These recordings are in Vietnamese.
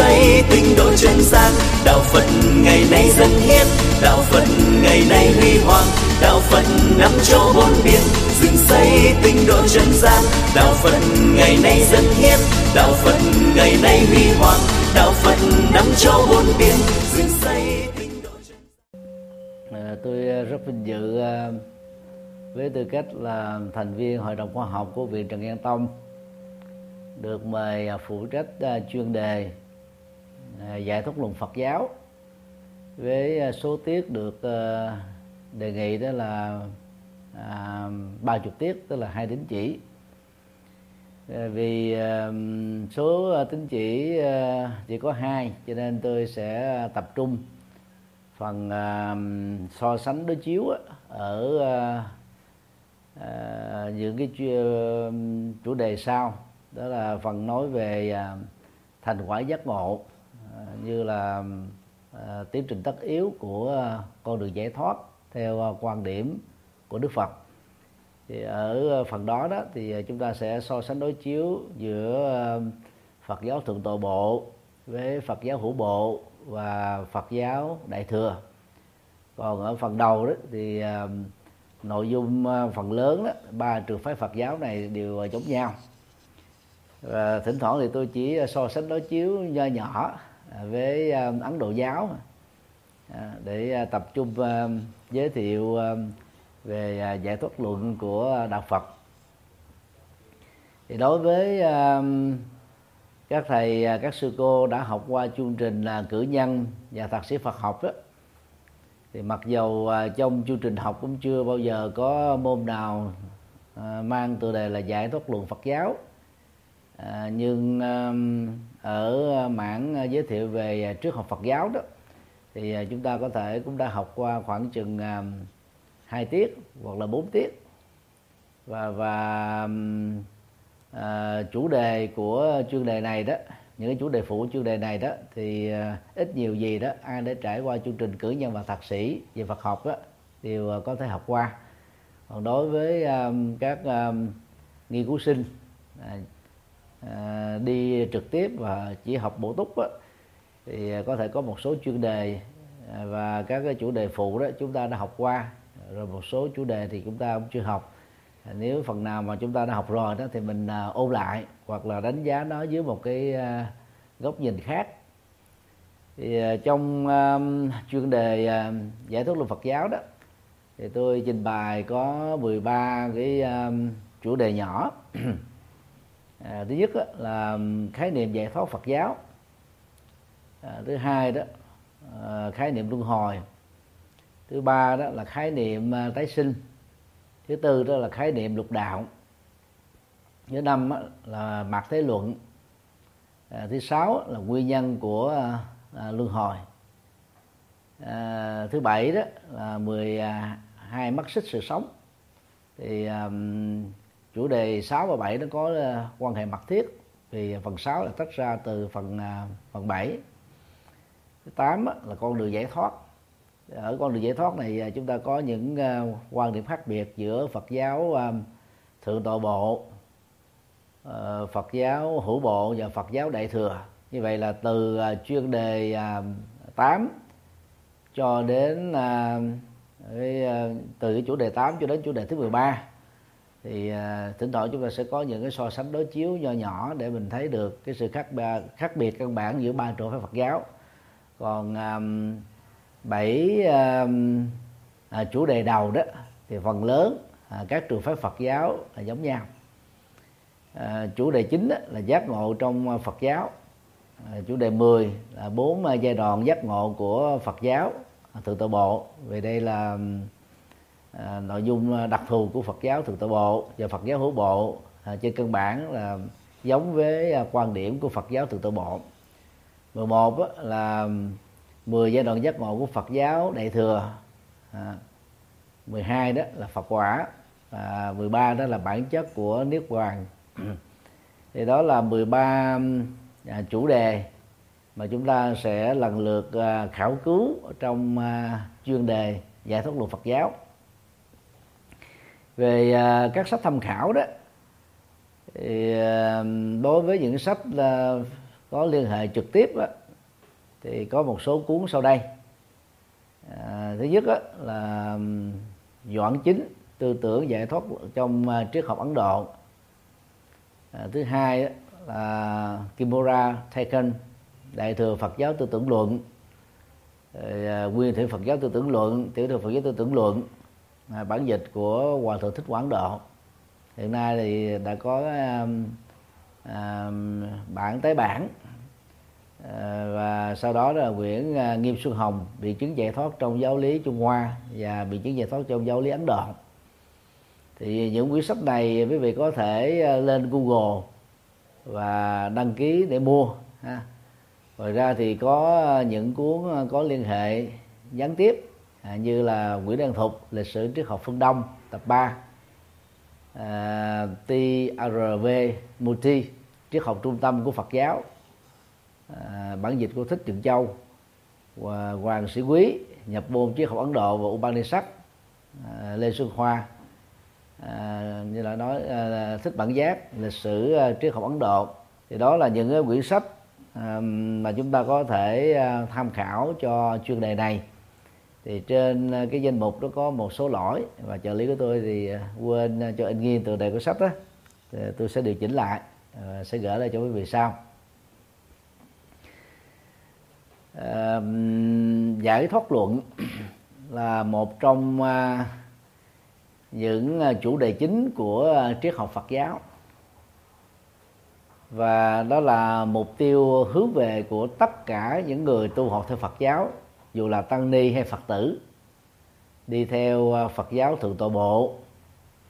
xây tinh độ chân gian đạo Phật ngày nay dân hiến. Đạo Phật ngày nay huy hoàng. Đạo Phật năm châu bốn biển dựng xây tinh độ chân gian đạo Phật ngày nay dân hiến. Đạo Phật ngày nay huy hoàng. Đạo Phật năm châu bốn biển dựng xây tinh độ chân gian à, tôi à, rất vinh dự à, với tư cách là thành viên hội đồng khoa học của viện Trần Nhân Tông được mời à, phụ trách chuyên đề À, giải thoát luận Phật giáo với à, số tiết được à, đề nghị đó là ba chục tiết, tức là hai tín chỉ. Vì số tín chỉ chỉ có hai, cho nên tôi sẽ tập trung phần so sánh đối chiếu ở những cái chủ đề sau. Đó là phần nói về thành quả giác ngộ như là à, tiến trình tất yếu của con đường giải thoát theo à, quan điểm của Đức Phật. Thì ở phần đó đó thì chúng ta sẽ so sánh đối chiếu giữa à, Phật giáo thượng tọa bộ với Phật giáo hữu bộ và Phật giáo đại thừa. Còn ở phần đầu đó thì à, nội dung phần lớn đó ba trường phái Phật giáo này đều giống nhau. Và thỉnh thoảng thì tôi chỉ so sánh đối chiếu nho nhỏ À, với à, Ấn Độ giáo. À, để tập trung giới thiệu về giải thoát luận của đạo Phật. Thì đối với các thầy các sư cô đã học qua chương trình là cử nhân và thạc sĩ Phật học đó, thì mặc dầu trong chương trình học cũng chưa bao giờ có môn nào mang tựa đề là giải thoát luận Phật giáo. Nhưng ở ờ, mảng ờ, giới thiệu về ờ, triết học Phật giáo đó thì chúng ta có thể cũng đã học qua khoảng chừng hai tiết hoặc là bốn tiết. Và và à, chủ đề của chuyên đề này đó những cái chủ đề phụ chuyên đề này đó thì à, ít nhiều gì đó ai đã trải qua chương trình cử nhân và thạc sĩ về Phật học đó đều à, có thể học qua. Còn đối với à, các à, nghiên cứu sinh à, à, đi trực tiếp và chỉ học bổ túc đó, thì có thể có một số chuyên đề à, và các cái chủ đề phụ đó chúng ta đã học qua. Rồi một số chủ đề thì chúng ta cũng chưa học. À, nếu phần nào mà chúng ta đã học rồi đó thì mình à, ôn lại hoặc là đánh giá nó dưới một cái góc nhìn khác. Thì trong chuyên đề giải thoát luật Phật giáo đó thì tôi trình bày có 13 cái chủ đề nhỏ. à, thứ nhất là khái niệm giải thoát Phật giáo. À, thứ hai đó à, khái niệm luân hồi. Thứ ba đó là khái niệm à, tái sinh. Thứ tư đó là khái niệm lục đạo. Thứ năm là mặt thế luận. À, thứ sáu là nguyên nhân của à, luân hồi. À, thứ bảy đó là mười à, hai mắt xích sự sống. Thì chủ đề 6 và 7 nó có ờ, quan hệ mật thiết. Vì phần 6 là tách ra từ phần ờ, phần 7 thứ 8 là con đường giải thoát. Ở con đường giải thoát này ờ, chúng ta có những quan điểm khác biệt giữa Phật giáo thượng tọa bộ Phật giáo hữu bộ và Phật giáo đại thừa. Như vậy là từ chuyên đề 8 cho đến từ cái chủ đề 8 cho đến chủ đề thứ 13 thì à, thỉnh thoảng chúng ta sẽ có những cái so sánh đối chiếu nho nhỏ để mình thấy được cái sự khác khác biệt căn bản giữa ba trường phái Phật giáo. Còn bảy à, chủ đề đầu đó thì phần lớn à, các trường phái Phật giáo là giống nhau. À, chủ đề chính đó là giác ngộ trong Phật giáo. À, chủ đề 10 là bốn à, giai đoạn giác ngộ của Phật giáo à, thượng tọa bộ. Về đây là à, nội dung à, đặc thù của Phật giáo thượng tọa bộ và Phật giáo hữu bộ à, trên căn bản là giống với à, quan điểm của Phật giáo thượng tọa bộ. 11 á, là 10 giai đoạn giác ngộ của Phật giáo đại thừa. À, 12 đó là Phật quả và 13 đó là bản chất của niết bàn. Thì đó là 13 à, chủ đề mà chúng ta sẽ lần lượt à, khảo cứu trong à, chuyên đề giải thoát luật Phật giáo về uh, các sách tham khảo đó thì uh, đối với những sách uh, có liên hệ trực tiếp đó, thì có một số cuốn sau đây. À, thứ nhất đó, là doãn chính tư tưởng giải thoát trong à, triết học ấn độ. À, thứ hai đó, là kimura taken đại thừa phật giáo tư tưởng luận. À, nguyên thủy phật giáo tư tưởng luận tiểu thừa phật giáo tư tưởng luận. À, bản dịch của hòa thượng thích quảng độ. Hiện nay thì đã có à, bản tái bản. À, và sau đó là quyển à, nghiêm xuân hồng bị chứng giải thoát trong giáo lý trung hoa và bị chứng giải thoát trong giáo lý ấn độ. Thì những quyển sách này quý vị có thể à, lên google và đăng ký để mua ha. ngoài ra thì có à, những cuốn có liên hệ gián tiếp à, như là Nguyễn Đăng Thục lịch sử triết học phương Đông tập 3 à, TRV Multi triết học trung tâm của Phật giáo. À, bản dịch của Thích Trường Châu. Và Hoàng Sĩ Quý nhập môn triết học Ấn Độ và Upanishad. À, Lê Xuân Hoa. À, như là nói à, thích bản giác lịch sử à, triết học Ấn Độ. Thì đó là những cái quyển sách à, mà chúng ta có thể à, tham khảo cho chuyên đề này thì trên à, cái danh mục nó có một số lỗi và trợ lý của tôi thì à, quên à, cho in nghiên từ đề của sách đó. Thì tôi sẽ điều chỉnh lại sẽ gửi lại cho quý vị sau. À, giải thoát luận là một trong những chủ đề chính của triết học Phật giáo. Và đó là mục tiêu hướng về của tất cả những người tu học theo Phật giáo dù là tăng ni hay Phật tử đi theo à, Phật giáo thượng tọa bộ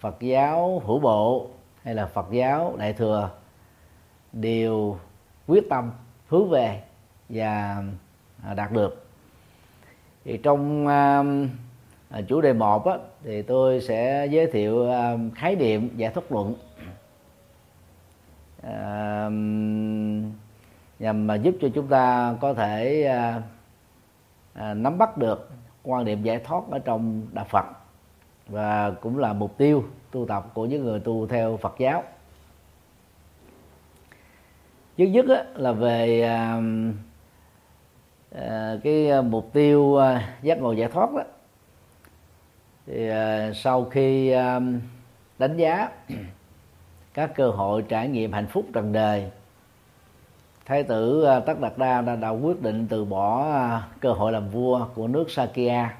Phật giáo hữu bộ hay là Phật giáo đại thừa đều quyết tâm hướng về và à, đạt được. Thì trong uh, chủ đề một á, thì tôi sẽ giới thiệu uh, khái niệm giải thoát luận. Uh, nhằm mà giúp cho chúng ta có thể uh, à, nắm bắt được quan điểm giải thoát ở trong đạo Phật. Và cũng là mục tiêu tu tập của những người tu theo Phật giáo. Trước nhất á, là về à, à, cái mục tiêu à, giác ngộ giải thoát đó thì à, sau khi à, đánh giá các cơ hội trải nghiệm hạnh phúc trần đời thái tử à, tất đạt đa đã, đã quyết định từ bỏ à, cơ hội làm vua của nước sakya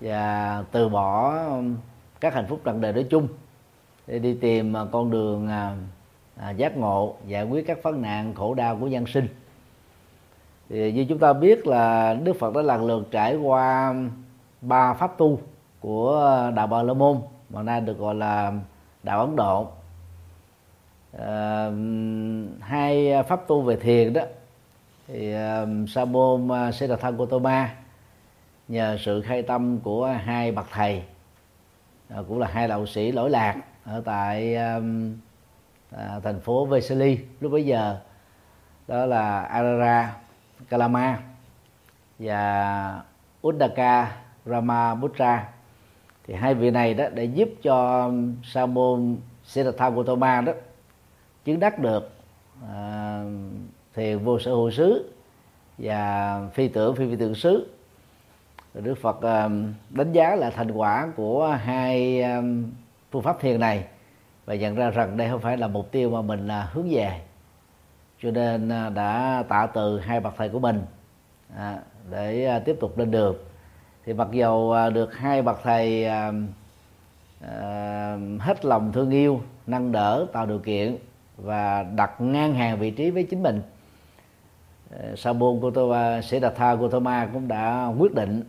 và từ bỏ các hạnh phúc trần đời nói chung để đi tìm à, con đường giác ngộ giải quyết các vấn nạn khổ đau của nhân sinh. Thì như chúng ta biết là đức phật đã lần lượt trải qua ba pháp tu của đạo Bà La Môn mà nay được gọi là đạo Ấn Độ à, hai ờ, pháp tu về thiền đó. Thì ờ, sa môn uh, Siddhartha Gautama nhờ sự khai tâm của hai bậc thầy cũng là hai đạo sĩ lỗi lạc ở tại thành phố vesely. Lúc bấy giờ đó là Arara Kalama và Uddaka Ramaputra. Thì hai vị này đó để giúp cho sa môn Siddhartha Gautama đó chứng đắc được à, thiền vô sở hữu xứ và phi tưởng phi phi tưởng xứ. Đức Phật à, đánh giá là thành quả của hai à, phương pháp thiền này và nhận ra rằng đây không phải là mục tiêu mà mình à, hướng về. Cho nên đã tạ từ hai bậc thầy của mình để tiếp tục lên đường. Thì mặc dầu được hai bậc thầy hết lòng thương yêu nâng đỡ tạo điều kiện và đặt ngang hàng vị trí với chính mình. Sabon Gotama Siddhartha Gotama cũng đã quyết định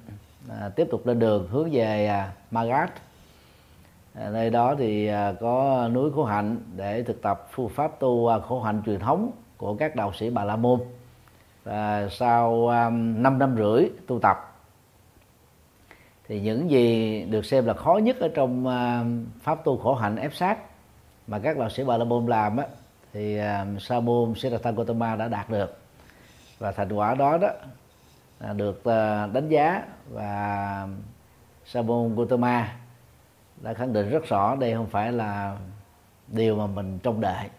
à, tiếp tục lên đường hướng về à, Magad à, ờ, nơi đó thì à, có núi khổ hạnh để thực tập phương pháp tu à, khổ hạnh truyền thống của các đạo sĩ Bà La Môn. Và sau à, 5 năm rưỡi tu tập thì những gì được xem là khó nhất ở trong à, pháp tu khổ hạnh ép sát mà các đạo sĩ Bà La Môn làm á thì à, uh, Sa môn Siddhartha Gautama đã đạt được. Và thành quả đó đó à, được uh, đánh giá và Sa môn Gautama đã khẳng định rất rõ đây không phải là điều mà mình trông đợi.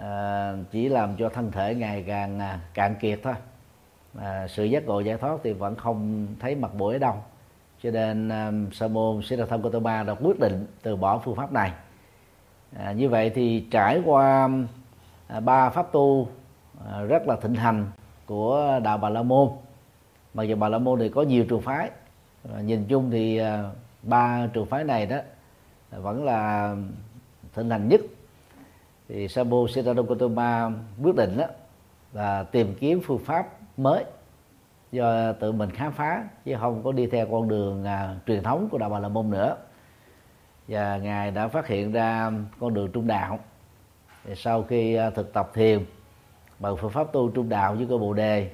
À, chỉ làm cho thân thể ngày càng à, cạn kiệt thôi. À, sự giác ngộ giải thoát thì vẫn không thấy mặt mũi ở đâu. Cho nên um, sa môn siddhartha gautama đã quyết định từ bỏ phương pháp này à, như vậy thì trải qua à, ba pháp tu à, rất là thịnh hành của đạo bà la môn. Mặc dù bà la môn thì có nhiều trường phái à, nhìn chung thì à, ba trường phái này đó vẫn là thịnh hành nhất. Thì Sabo Siddhartha Gautama quyết định đó là tìm kiếm phương pháp mới do tự mình khám phá chứ không có đi theo con đường à, truyền thống của đạo bà la môn nữa và ngài đã phát hiện ra con đường trung đạo. Thì sau khi à, thực tập thiền bằng phương pháp tu trung đạo với cơ bồ đề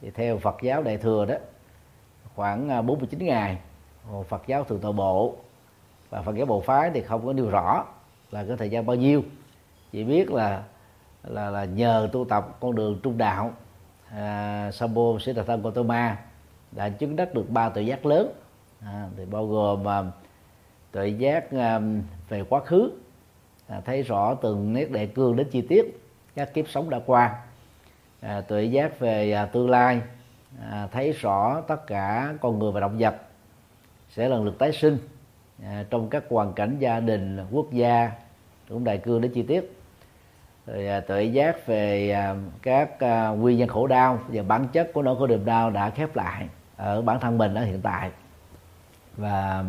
thì theo Phật giáo đại thừa đó khoảng à, 49 ngày Phật giáo thường tọa bộ và Phật giáo bộ phái thì không có điều rõ là cái thời gian bao nhiêu. Chỉ biết là là là nhờ tu tập con đường trung đạo à, Sambo Siddhartha Gautama đã chứng đắc được ba tự giác lớn. À, thì bao gồm à, tuệ giác um, về quá khứ à, thấy rõ từng nét đại cương đến chi tiết các kiếp sống đã qua. À, tuệ giác về à, tương lai à, thấy rõ tất cả con người và động vật sẽ lần lượt tái sinh à, trong các hoàn cảnh gia đình quốc gia cũng đại cương đến chi tiết. Rồi à, tự giác về à, các à, nguyên nhân khổ đau và bản chất của nỗi khổ niềm đau đã khép lại ở bản thân mình ở hiện tại. Và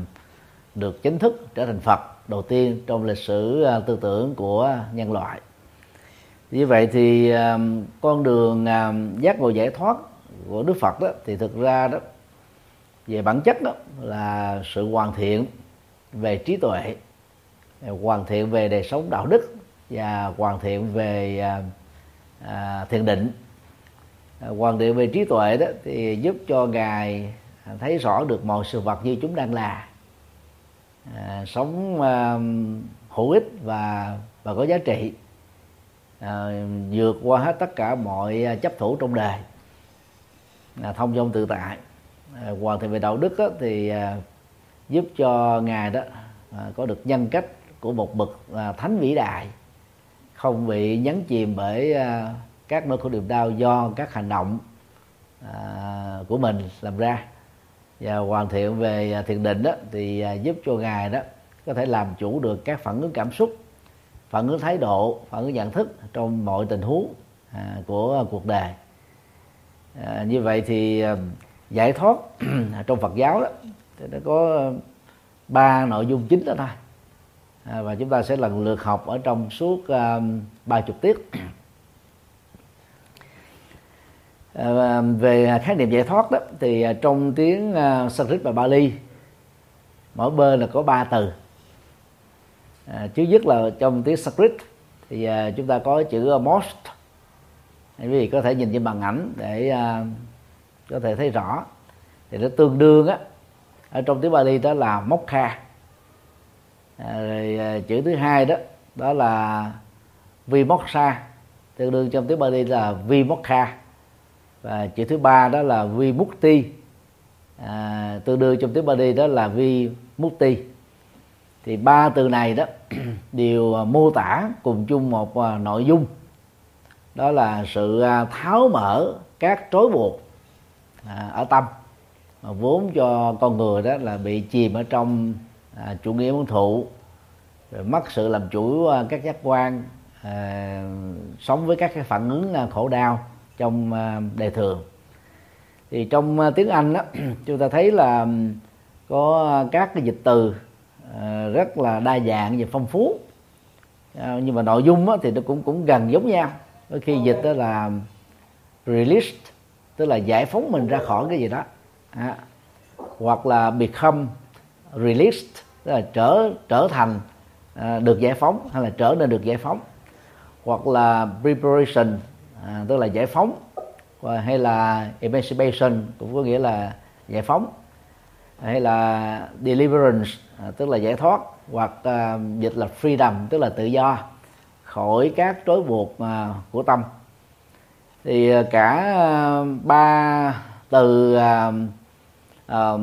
được chính thức trở thành Phật đầu tiên trong lịch sử à, tư tưởng của nhân loại. Như vậy thì à, con đường à, giác ngộ giải thoát của Đức Phật đó thì thực ra đó về bản chất đó là sự hoàn thiện về trí tuệ hoàn thiện về đời sống đạo đức và hoàn thiện về à, thiền định. À, hoàn thiện về trí tuệ đó thì giúp cho ngài thấy rõ được mọi sự vật như chúng đang là à, sống à, hữu ích và và có giá trị. À, vượt qua hết tất cả mọi à, chấp thủ trong đời. À, thông dong tự tại. À, hoàn thiện về đạo đức đó, thì à, giúp cho ngài đó à, có được nhân cách của một bậc à, thánh vĩ đại. Không bị nhấn chìm bởi à, các nỗi khổ niềm đau do các hành động à, của mình làm ra và hoàn thiện về à, thiền định đó thì à, giúp cho ngài đó có thể làm chủ được các phản ứng cảm xúc phản ứng thái độ phản ứng nhận thức trong mọi tình huống à, của cuộc đời. Như vậy thì giải thoát trong Phật giáo đó thì nó có ba nội dung chính đó thôi. À, và chúng ta sẽ lần lượt học ở trong suốt ba chục tiết. à, về khái niệm giải thoát đó thì à, trong tiếng uh, Sanskrit và Bali mỗi bên là có ba từ. À, nhất là trong tiếng Sanskrit thì à, chúng ta có chữ most. Quý vị có thể nhìn trên màn ảnh để có thể thấy rõ. Thì nó tương đương á ở trong tiếng Bali đó là mokha. À, rồi à, chữ thứ hai đó đó là vimoksa tương đương trong tiếng Bali là vimokha và chữ thứ ba đó là vi mốt à, tương đương trong tiếng Bali đó là vi mốt ti. Thì ba từ này đó đều à, mô tả cùng chung một à, nội dung. Đó là sự à, tháo mở các trói buộc ở tâm. Vốn cho con người đó là bị chìm ở trong à, chủ nghĩa muốn thụ rồi mất sự làm chủ à, các giác quan à, sống với các cái phản ứng à, khổ đau trong à, đề đời thường. Thì trong à, tiếng Anh đó chúng ta thấy là có các cái dịch từ à, rất là đa dạng và phong phú. Nhưng mà nội dung thì nó cũng cũng gần giống nhau. Đôi khi dịch đó là release tức là giải phóng mình ra khỏi cái gì đó. À, hoặc là become released tức là trở trở thành à, được giải phóng hay là trở nên được giải phóng. Hoặc là preparation à, tức là giải phóng và hay là emancipation cũng có nghĩa là giải phóng. Hay là deliverance à, tức là giải thoát hoặc à, dịch là freedom tức là tự do khỏi các trói buộc à, của tâm. Thì à, cả à, ba từ à, uh,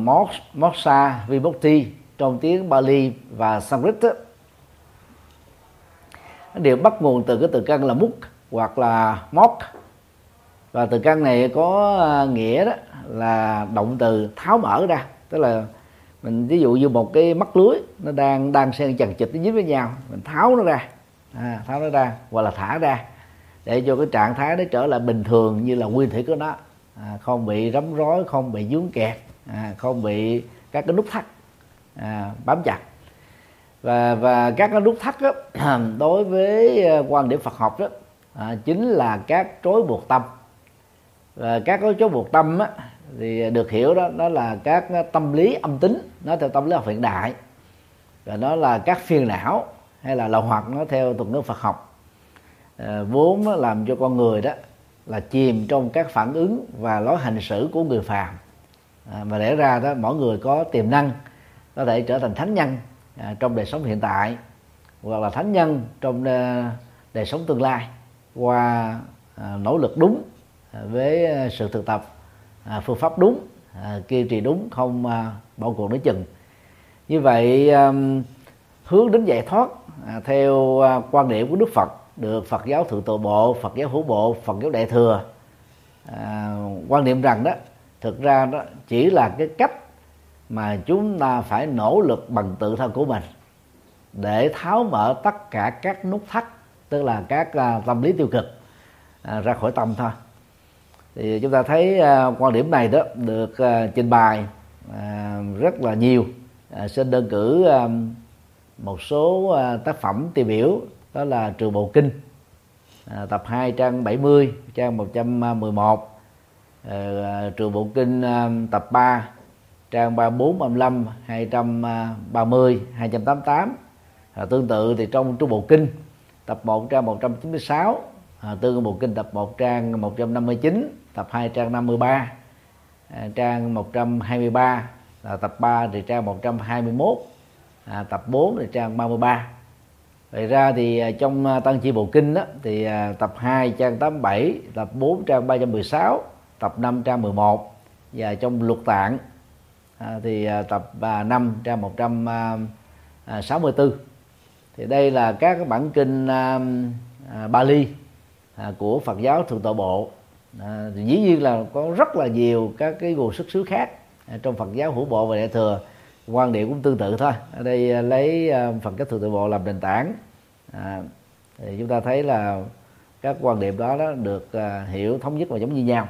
moksha vibhuti trong tiếng Bali và Sanskrit đó, đều bắt nguồn từ cái từ căn là múc hoặc là móc. Và từ căn này có ờ, nghĩa đó là động từ tháo mở ra. Tức là mình ví dụ như một cái mắt lưới nó đang đang xen chằng chịt nó dính với nhau mình tháo nó ra. À, tháo nó ra hoặc là thả ra để cho cái trạng thái nó trở lại bình thường như là nguyên thủy của nó. À, không bị rắm rối không bị dướng kẹt à, không bị các cái nút thắt à, bám chặt. Và và các cái nút thắt đó, đối với ờ, quan điểm Phật học đó à, chính là các rối buộc tâm. Và các cái buộc tâm á, thì được hiểu đó đó là các tâm lý âm tính nó theo tâm lý học hiện đại. Và nó là các phiền não hay là lậu hoặc nó theo thuật ngữ Phật học. À, vốn làm cho con người đó là chìm trong các phản ứng và lối hành xử của người phàm. À, mà lẽ ra đó mỗi người có tiềm năng có thể trở thành thánh nhân à, trong đời sống hiện tại hoặc là thánh nhân trong à, đời sống tương lai qua à, nỗ lực đúng à, với à, sự thực tập à, phương pháp đúng à, kiên trì đúng không à, bỏ cuộc nói chừng. Như vậy à, hướng đến giải thoát à, theo à, quan điểm của đức phật được phật giáo thượng tọa bộ phật giáo hữu bộ phật giáo đại thừa à, quan niệm rằng đó thực ra đó chỉ là cái cách mà chúng ta phải nỗ lực bằng tự thân của mình để tháo mở tất cả các nút thắt tức là các uh, tâm lý tiêu cực uh, ra khỏi tâm thôi. Thì chúng ta thấy uh, quan điểm này đó được uh, trình bày uh, rất là nhiều. Uh, xin đơn cử uh, một số uh, tác phẩm tiêu biểu đó là trường bộ kinh uh, tập 2 trang 70 trang 111 uh, trường bộ kinh uh, tập 3 trang 34 35 230 288 à, tương tự thì trong trung bộ kinh tập 1 trang 196 à, tương bộ kinh tập 1 trang 159 tập 2 trang 53 à, trang 123 là tập 3 thì trang 121 à, tập 4 thì trang 33 Vậy ra thì à, trong à, tăng chi bộ kinh đó, thì à, tập 2 trang 87, tập 4 trang 316, tập 5 trang 11 và trong luật tạng à, thì à, tập à, 5 trang 164 thì đây là các bản kinh à, à, Bali à, của Phật giáo Thượng Tọa Bộ. À, thì dĩ nhiên là có rất là nhiều các cái nguồn xuất xứ khác à, trong Phật giáo hữu bộ và đại thừa. Quan điểm cũng tương tự thôi. Ở đây à, lấy à, Phật giáo Thượng Tọa Bộ làm nền tảng. À, thì chúng ta thấy là các quan điểm đó, đó được à, hiểu thống nhất và giống như nhau.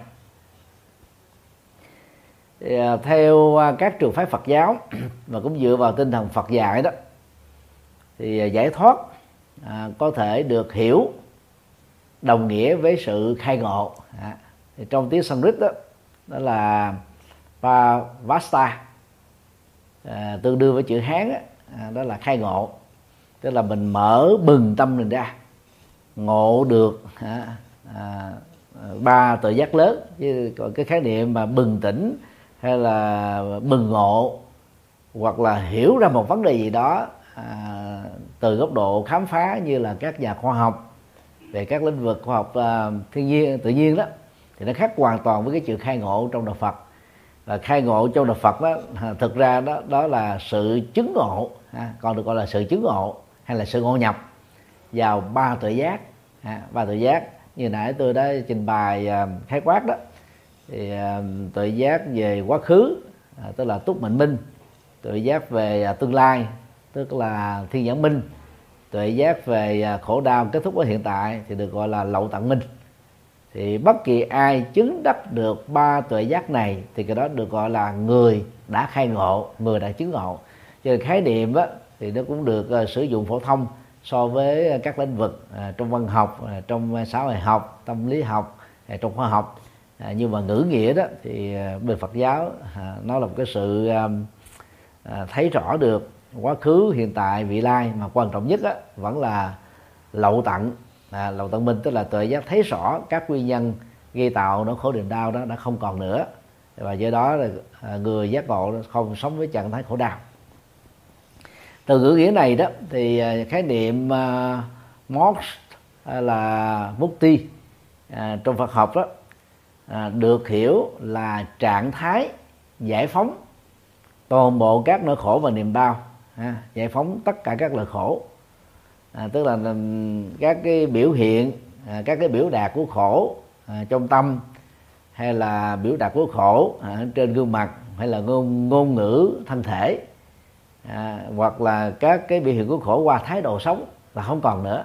Thì, à, theo à, các trường phái Phật giáo và cũng dựa vào tinh thần Phật dạy đó thì à, giải thoát à, có thể được hiểu đồng nghĩa với sự khai ngộ. À, thì trong tiếng Sanskrit đó đó là Pavasta à, tương đương với chữ Hán đó, à, đó là khai ngộ. Tức là mình mở bừng tâm mình ra ngộ được à, à, ba tự giác lớn. Chứ còn cái khái niệm mà bừng tỉnh hay là bừng ngộ hoặc là hiểu ra một vấn đề gì đó à, từ góc độ khám phá như là các nhà khoa học về các lĩnh vực khoa học à, thiên nhiên tự nhiên đó thì nó khác hoàn toàn với cái chữ khai ngộ trong đạo Phật. Và khai ngộ trong đạo Phật đó thực ra đó đó là sự chứng ngộ à, còn được gọi là sự chứng ngộ hay là sự ngộ nhập vào ba tự giác à, ba tự giác. Như nãy tôi đã trình bày à, khái quát đó thì à, tự giác về quá khứ à, tức là túc mệnh minh tự giác về à, tương lai tức là thiên nhãn minh tuệ giác về à, khổ đau kết thúc ở hiện tại thì được gọi là lậu tận minh. Thì bất kỳ ai chứng đắc được ba tuệ giác này thì cái đó được gọi là người đã khai ngộ người đã chứng ngộ. Cho nên khái niệm á, thì nó cũng được uh, sử dụng phổ thông so với các lĩnh vực uh, trong văn học uh, trong xã hội học tâm lý học uh, trong khoa học. Uh, nhưng mà ngữ nghĩa đó thì uh, bên Phật giáo uh, nó là một cái sự uh, uh, thấy rõ được quá khứ hiện tại vị lai mà quan trọng nhất á, vẫn là lậu tận à, lậu tận minh tức là tự giác thấy rõ các nguyên nhân gây tạo nó khổ niềm đau đó đã không còn nữa. Và do đó là à, người giác ngộ không sống với trạng thái khổ đau. Từ ngữ nghĩa này đó thì à, khái niệm à, uh, moksha là mukti. À, trong Phật học đó à, được hiểu là trạng thái giải phóng toàn bộ các nỗi khổ và niềm đau ha, giải phóng tất cả các lời khổ. À, tức là các cái biểu hiện à, các cái biểu đạt của khổ à, trong tâm hay là biểu đạt của khổ à, trên gương mặt hay là ngôn ngôn ngữ thân thể à, hoặc là các cái biểu hiện của khổ qua thái độ sống là không còn nữa.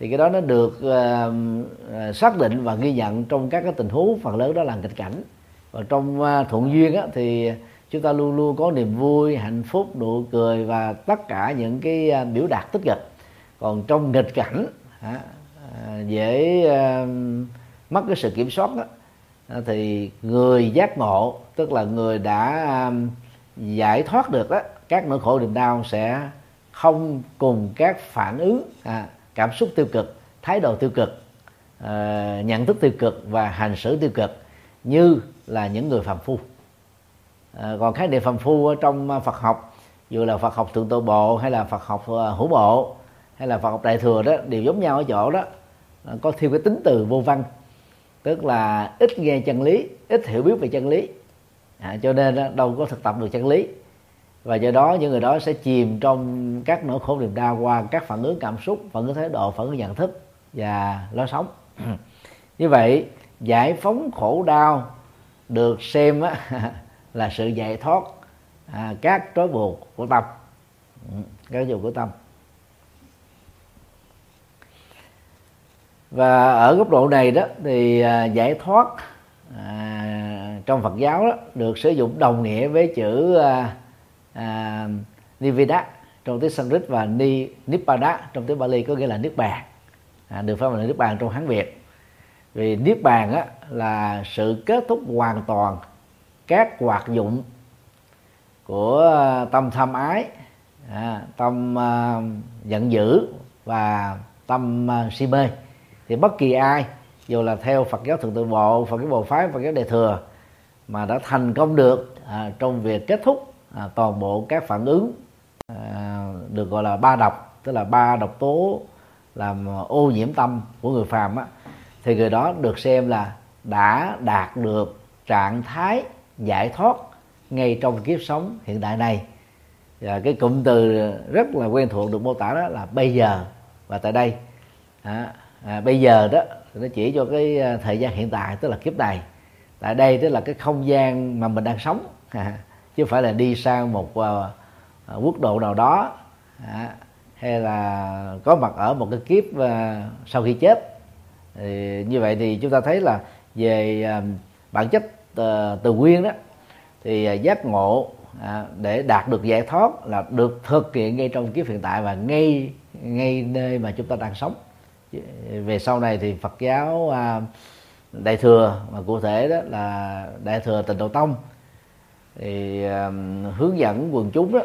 Thì cái đó nó được uh, xác định và ghi nhận trong các cái tình huống phần lớn đó là nghịch cảnh. Và trong uh, thuận duyên á, thì chúng ta luôn luôn có niềm vui hạnh phúc nụ cười và tất cả những cái à, biểu đạt tích cực. Còn trong nghịch cảnh à, dễ à, mất cái sự kiểm soát đó, thì người giác ngộ tức là người đã giải thoát được đó các nỗi khổ niềm đau sẽ không cùng các phản ứng à, cảm xúc tiêu cực thái độ tiêu cực à, nhận thức tiêu cực và hành xử tiêu cực như là những người phàm phu à, còn khái niệm phàm phu trong à, Phật học dù là Phật học thượng tọa bộ hay là Phật học à, hữu bộ hay là Phật học đại thừa đó đều giống nhau ở chỗ đó. À, có thêm cái tính từ vô văn tức là ít nghe chân lý ít hiểu biết về chân lý. À, cho nên đâu có thực tập được chân lý. Và do đó những người đó sẽ chìm trong các nỗi khổ niềm đau qua các phản ứng cảm xúc phản ứng thái độ phản ứng nhận thức và lối sống. Như vậy giải phóng khổ đau được xem á, là sự giải thoát à, các trói buộc của tâm. Ừ, các dục của tâm. Và ở góc độ này đó thì à, giải thoát à, trong Phật giáo đó được sử dụng đồng nghĩa với chữ à, à, Nivida trong tiếng Sanskrit và Ni Nippada trong tiếng Bali có nghĩa là niết bàn. À, được phát là niết bàn trong Hán Việt. Vì niết bàn á, là sự kết thúc hoàn toàn các hoạt dụng của ờ, tâm tham ái à, tâm à, giận dữ và tâm à, si mê. Thì bất kỳ ai dù là theo Phật giáo thượng tự bộ Phật giáo bộ phái Phật giáo đề thừa mà đã thành công được à, trong việc kết thúc à, toàn bộ các phản ứng à, được gọi là ba độc tức là ba độc tố làm ô nhiễm tâm của người phàm á thì người đó được xem là đã đạt được trạng thái giải thoát ngay trong kiếp sống hiện tại này. Và cái cụm từ rất là quen thuộc được mô tả đó là bây giờ và tại đây. À, à, bây giờ đó nó chỉ cho cái à, thời gian hiện tại tức là kiếp này. Tại đây tức là cái không gian mà mình đang sống à, chứ không phải là đi sang một uh, quốc độ nào đó à, hay là có mặt ở một cái kiếp uh, sau khi chết. Thì như vậy thì chúng ta thấy là về uh, bản chất Ờ, từ nguyên đó thì ờ, giác ngộ à, để đạt được giải thoát là được thực hiện ngay trong kiếp hiện tại và ngay ngay nơi mà chúng ta đang sống. Về sau này thì Phật giáo à, đại thừa mà cụ thể đó là đại thừa tịnh độ tông thì à, hướng dẫn quần chúng đó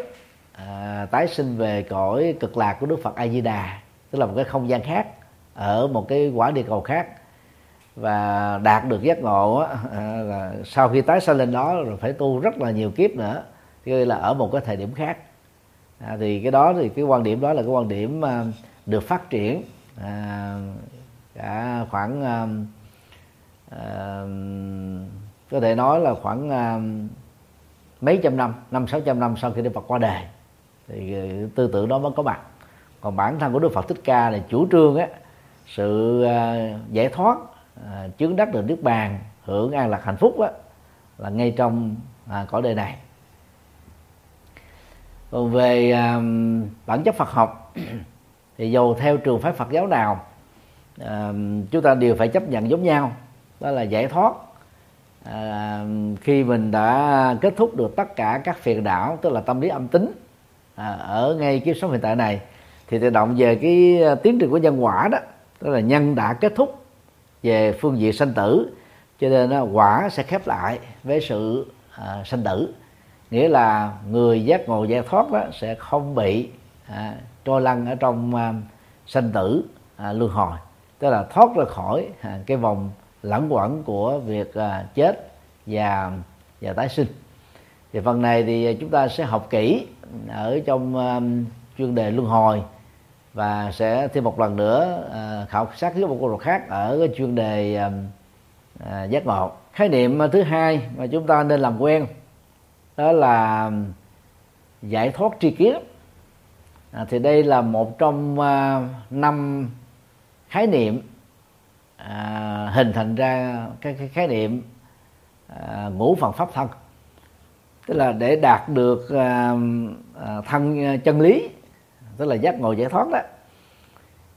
à, tái sinh về cõi cực lạc của Đức Phật A Di Đà tức là một cái không gian khác ở một cái quả địa cầu khác và đạt được giác ngộ á, à, là sau khi tái sinh lên đó rồi phải tu rất là nhiều kiếp nữa. Tức là ở một cái thời điểm khác. À, thì cái đó thì cái quan điểm đó là cái quan điểm à, được phát triển. À, cả khoảng à, à, có thể nói là khoảng à, mấy trăm năm năm sáu trăm năm sau khi Đức Phật qua đời thì à, tư tưởng đó mới có mặt. Còn bản thân của Đức Phật Thích Ca là chủ trương á sự à, giải thoát à, chứng đắc được nước bàn hưởng an lạc hạnh phúc đó là ngay trong à, cõi đời này. Còn về à, bản chất Phật học thì dù theo trường phái Phật giáo nào à, chúng ta đều phải chấp nhận giống nhau. Đó là giải thoát. À, khi mình đã kết thúc được tất cả các phiền não tức là tâm lý âm tính à, ở ngay kiếp sống hiện tại này thì tự động về cái à, tiến trình của nhân quả đó tức là nhân đã kết thúc về phương diện sanh tử cho nên đó, quả sẽ khép lại với sự à, sanh tử. Nghĩa là người giác ngộ giải thoát đó sẽ không bị à, trôi lăn ở trong à, sanh tử à, luân hồi. Tức là thoát ra khỏi à, cái vòng lẩn quẩn của việc à, chết và và tái sinh. Thì phần này thì chúng ta sẽ học kỹ ở trong à, chuyên đề luân hồi và sẽ thêm một lần nữa uh, khảo sát với một cuộc khác ở cái chuyên đề um, uh, giác ngộ. Khái niệm thứ hai mà chúng ta nên làm quen đó là giải thoát tri kiến. À, thì đây là một trong uh, năm khái niệm à, hình thành ra cái, cái khái niệm à, ngũ phần pháp thân. Tức là để đạt được à, à, thân chân lý tức là giác ngộ giải thoát đó.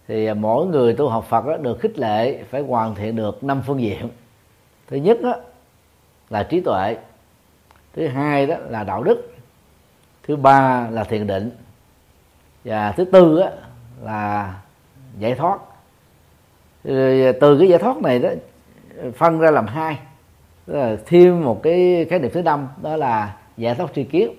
Thì mỗi người tu học Phật đó được khích lệ phải hoàn thiện được năm phương diện. Thứ nhất đó là trí tuệ, thứ hai đó là đạo đức, thứ ba là thiền định, và thứ tư đó là giải thoát. Từ cái giải thoát này đó phân ra làm hai. Là thêm một cái khái niệm thứ năm, đó là giải thoát tri kiến.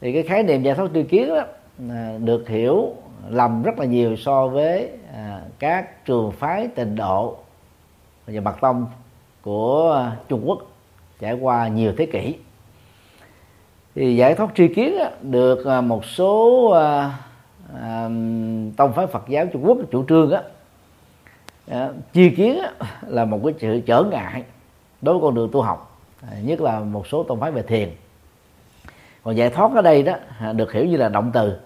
Thì cái khái niệm giải thoát tri kiến đó À, được hiểu lầm rất là nhiều so với à, các trường phái tịnh độ và mật tông của Trung Quốc trải qua nhiều thế kỷ. Thì giải thoát tri kiến được à, một số à, tông phái Phật giáo Trung Quốc chủ trương á tri kiến là một cái sự trở ngại đối với con đường tu học nhất là một số tông phái về thiền. Còn giải thoát ở đây đó được hiểu như là động từ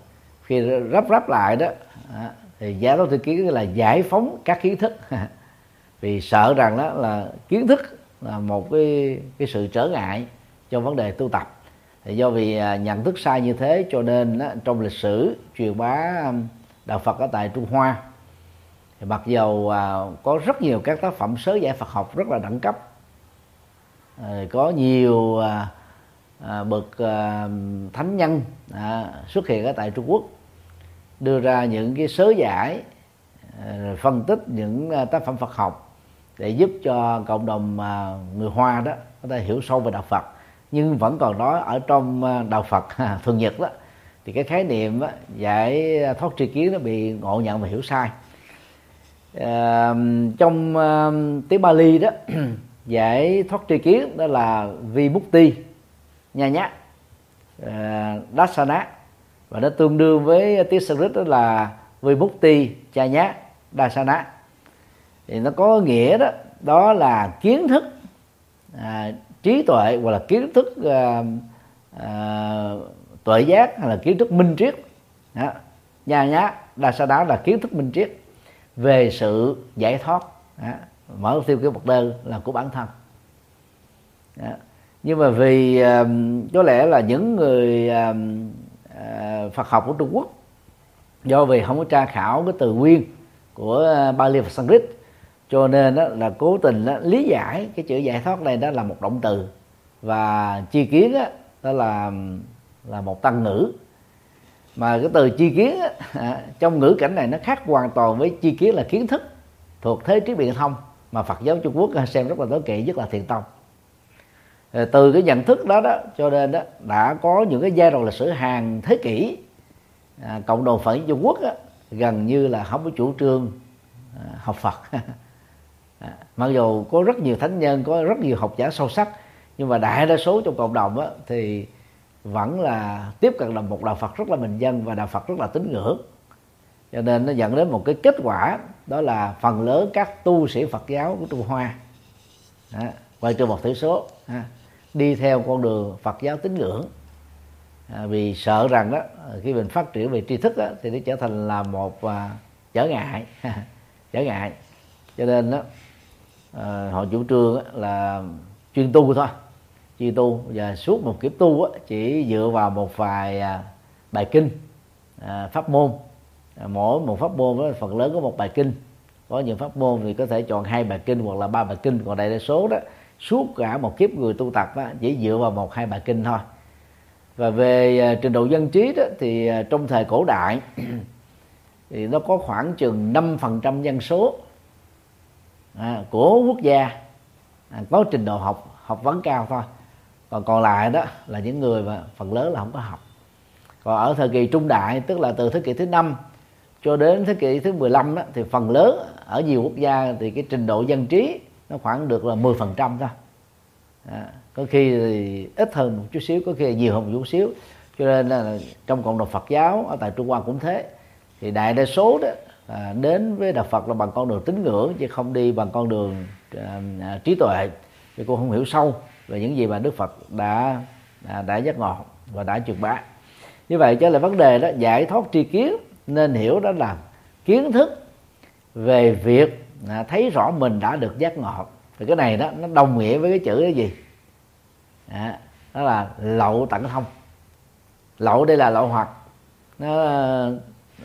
khi rắp rắp lại đó à, thì giải thoát tư kiến là giải phóng các kiến thức. Vì sợ rằng đó là kiến thức là một cái cái sự trở ngại cho vấn đề tu tập. Thì do vì à, nhận thức sai như thế cho nên đó, trong lịch sử truyền bá um, đạo Phật ở tại Trung Hoa thì mặc dầu à, có rất nhiều các tác phẩm sớ giải Phật học rất là đẳng cấp có nhiều bậc thánh nhân xuất hiện ở tại Trung Quốc đưa ra những cái sớ giải ờ, phân tích những ờ, tác phẩm Phật học để giúp cho cộng đồng ờ, người Hoa đó có thể hiểu sâu về đạo Phật. Nhưng vẫn còn nói ở trong đạo Phật thường nhật đó thì cái khái niệm đó, giải thoát tri kiến nó bị ngộ nhận và hiểu sai. À, trong uh, tiếng Bali đó giải thoát tri kiến đó là vi ti nha nhá uh, dasana và nó tương đương với tiếng Sanskrit đó là vi ti cha nhá dasana thì nó có nghĩa đó đó là kiến thức à, trí tuệ hoặc là kiến thức à, à, tuệ giác hay là kiến thức minh triết đó. nhà nhá dasana là kiến thức minh triết về sự giải thoát đó. mở tiêu cái bậc đơn là của bản thân đó. nhưng mà vì à, có lẽ là những người à, Ờ, Phật học của Trung Quốc. Do vì không có tra khảo cái từ nguyên của ờ, Bali và Sanskrit cho nên đó là cố tình đó, lý giải cái chữ giải thoát này đó là một động từ và chi kiến đó, đó là là một tăng ngữ. Mà cái từ chi kiến đó, à, trong ngữ cảnh này nó khác hoàn toàn với chi kiến là kiến thức thuộc thế trí biện thông mà Phật giáo Trung Quốc à, xem rất là tối kỵ nhất là thiền tông. Ờ, từ cái nhận thức đó đó cho nên đó đã có những cái giai đoạn lịch sử hàng thế kỷ à, cộng đồng Phật Trung Quốc đó, gần như là không có chủ trương à, học Phật. À, mặc dù có rất nhiều thánh nhân có rất nhiều học giả sâu sắc nhưng mà đại đa số trong cộng đồng đó, thì vẫn là tiếp cận là một đạo Phật rất là bình dân và đạo Phật rất là tín ngưỡng. Cho nên nó dẫn đến một cái kết quả đó là phần lớn các tu sĩ Phật giáo của Trung Hoa. À, quay trừ một thiểu số ha, đi theo con đường Phật giáo tín ngưỡng. À, vì sợ rằng đó khi mình phát triển về tri thức đó, thì nó trở thành là một à, trở ngại. Trở ngại. Cho nên đó à, họ chủ trương là chuyên tu thôi. Chuyên tu. Và suốt một kiếp tu đó, chỉ dựa vào một vài à, bài kinh à, pháp môn. À, mỗi một pháp môn đó phần lớn có một bài kinh. Có những pháp môn thì có thể chọn hai bài kinh hoặc là ba bài kinh. Còn đại đa số đó suốt cả một kiếp người tu tập đó, chỉ dựa vào một hai bài kinh thôi. Và về à, trình độ dân trí đó thì à, trong thời cổ đại thì nó có khoảng chừng 5% dân số à, của quốc gia à, có trình độ học học vấn cao thôi. Còn còn lại đó là những người mà phần lớn là không có học. Còn ở thời kỳ trung đại tức là từ thế kỷ thứ năm cho đến thế kỷ thứ 15 đó thì phần lớn ở nhiều quốc gia thì cái trình độ dân trí nó khoảng được là 10 phần trăm thôi. À, có khi thì ít hơn một chút xíu có khi nhiều hơn một chút xíu. Cho nên là trong cộng đồng Phật giáo ở tại Trung Hoa cũng thế. Thì đại đa số đó à, đến với đạo Phật là bằng con đường tín ngưỡng chứ không đi bằng con đường à, à trí tuệ. Thì cô không hiểu sâu về những gì mà Đức Phật đã à, đã giác ngộ và đã truyền bá. Như vậy trở lại vấn đề đó giải thoát tri kiến nên hiểu đó là kiến thức về việc à, thấy rõ mình đã được giác ngộ. Thì cái này đó nó đồng nghĩa với cái chữ cái gì? À, đó là lậu tận thông lậu đây là lậu hoặc. Nó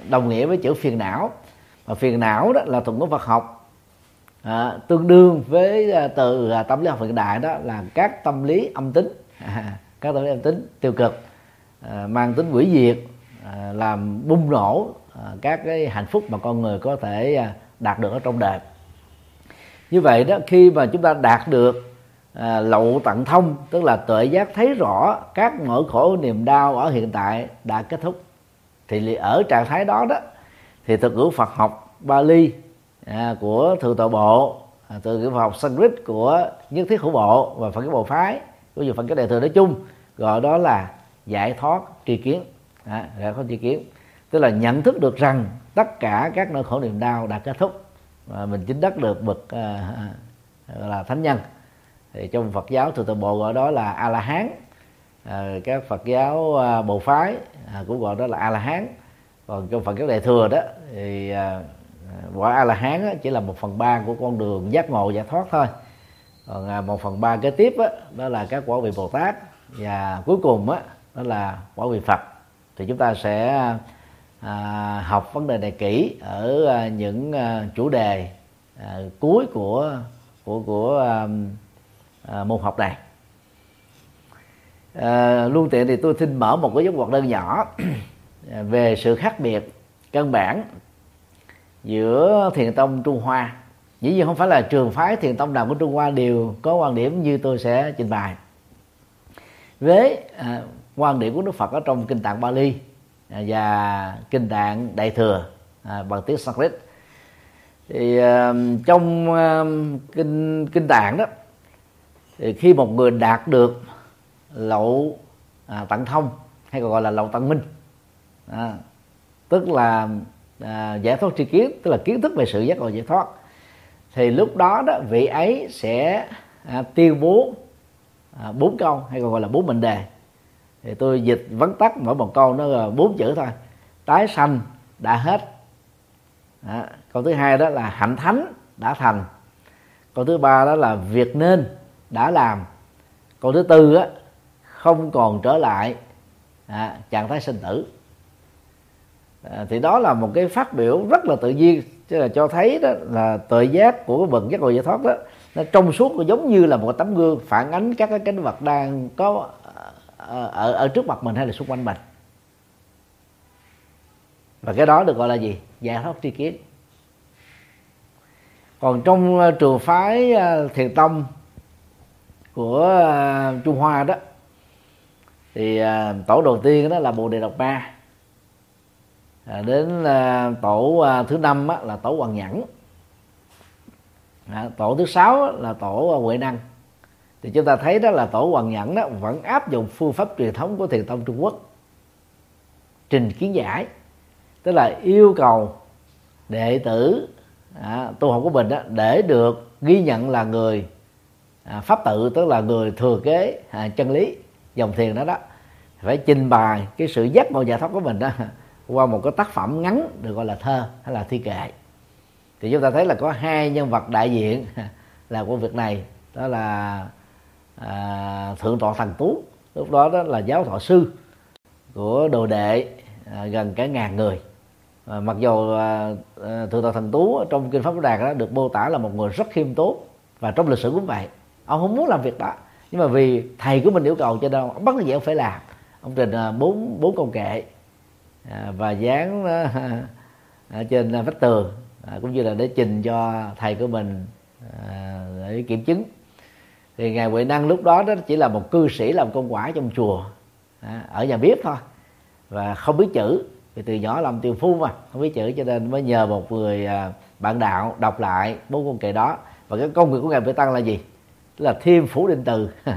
đồng nghĩa với chữ phiền não. Và phiền não đó là thuật ngữ Phật học. À, tương đương với à, từ à, tâm lý học hiện đại đó là các tâm lý âm tính. À, các tâm lý âm tính tiêu cực à, mang tính hủy diệt à, làm bung nổ à, các cái hạnh phúc mà con người có thể à, đạt được ở trong đời như vậy đó khi mà chúng ta đạt được à, lậu tận thông tức là tuệ giác thấy rõ các nỗi khổ niềm đau ở hiện tại đã kết thúc thì ở trạng thái đó đó thì thực ngữ Phật học Bali à, của thượng tọa bộ à, từ ngữ Phật học Sanskrit của nhất thiết hữu bộ và Phật cái bộ phái của nhiều Phật cái đề thừa nói chung gọi đó là giải thoát tri kiến. À, giải thoát tri kiến tức là nhận thức được rằng tất cả các nỗi khổ niềm đau đã kết thúc và mình chính đắc được bậc à, à là thánh nhân. Thì trong Phật giáo thượng tọa bộ gọi đó là a la hán à, các Phật giáo à, bộ phái à, cũng gọi đó là a la hán còn trong Phật giáo đại thừa đó thì à, quả a la hán chỉ là một phần ba của con đường giác ngộ giải thoát thôi. Còn à, một phần ba kế tiếp đó, đó là các quả vị bồ tát. Và cuối cùng đó, đó là quả vị phật. Thì chúng ta sẽ à, học vấn đề này kỹ ở à, những à, chủ đề à, cuối của của của à, à, môn học này. À, luôn tiện thì tôi xin mở một cái dấu ngoặc đơn nhỏ về sự khác biệt căn bản giữa thiền tông trung hoa. Dĩ nhiên không phải là trường phái thiền tông nào của trung hoa đều có quan điểm như tôi sẽ trình bày. Với à, quan điểm của đức phật ở trong kinh tạng bali À, và kinh tạng đại thừa à, bằng tiếng sanskrit. Thì à, trong à, kinh kinh tạng đó thì khi một người đạt được lậu à, tận thông hay còn gọi là lậu tận minh à, tức là à, giải thoát tri kiến tức là kiến thức về sự giác ngộ giải thoát thì lúc đó đó vị ấy sẽ à, tuyên bố à, bốn câu hay còn gọi là bốn mệnh đề thì tôi dịch vắn tắt mỗi một câu nó là bốn chữ thôi. Tái sanh đã hết. Đó. câu thứ hai đó là hạnh thánh đã thành. Câu thứ ba đó là việc nên đã làm. Câu thứ tư á không còn trở lại à, trạng thái sinh tử. À, thì đó là một cái phát biểu rất là tự nhiên chứ là cho thấy đó là tự giác của cái bậc giác ngộ giải thoát đó nó trong suốt giống như là một tấm gương phản ánh các cái cảnh vật đang có ở, ở trước mặt mình hay là xung quanh mình? Và cái đó được gọi là gì? Giải thoát tri kiến. Còn trong ờ, trường phái ờ, thiền tông của ờ, trung hoa đó thì tổ đầu tiên đó là bồ đề độc ba. À, đến à, tổ à, thứ năm á, là tổ hoàng nhẫn. À, tổ thứ sáu là tổ huệ năng thì chúng ta thấy đó là tổ hoàng nhẫn đó vẫn áp dụng phương pháp truyền thống của thiền tông trung quốc. Trình kiến giải. Tức là yêu cầu đệ tử à, tu học của mình đó để được ghi nhận là người à, pháp tự tức là người thừa kế à, chân lý dòng thiền đó đó. Phải trình bày cái sự giác ngộ giải thoát của mình đó qua một cái tác phẩm ngắn được gọi là thơ hay là thi kệ. Thì chúng ta thấy là có hai nhân vật đại diện là của việc này. Đó là à, thượng tọa thần tú. Lúc đó đó là giáo thọ sư của đồ đệ à, gần cả ngàn người. À, mặc dù à, à thượng tọa thần tú trong kinh pháp đàn đó được mô tả là một người rất khiêm tốn và trong lịch sử cũng vậy. Ông không muốn làm việc đó nhưng mà vì thầy của mình yêu cầu cho nên ông bắt gì ông phải làm. Ông trình à, bốn bốn công kệ À, và dán à, ở trên vách tường à, cũng như là để trình cho thầy của mình à, để kiểm chứng thì ngài huệ năng lúc đó đó chỉ là một cư sĩ làm công quả trong chùa. Ở nhà bếp thôi. Và không biết chữ thì từ nhỏ làm tiêu phu mà không biết chữ cho nên mới nhờ một người à, bạn đạo đọc lại bốn con kệ đó. Và cái công việc của ngài huệ tăng là gì? Tức là thêm phủ định từ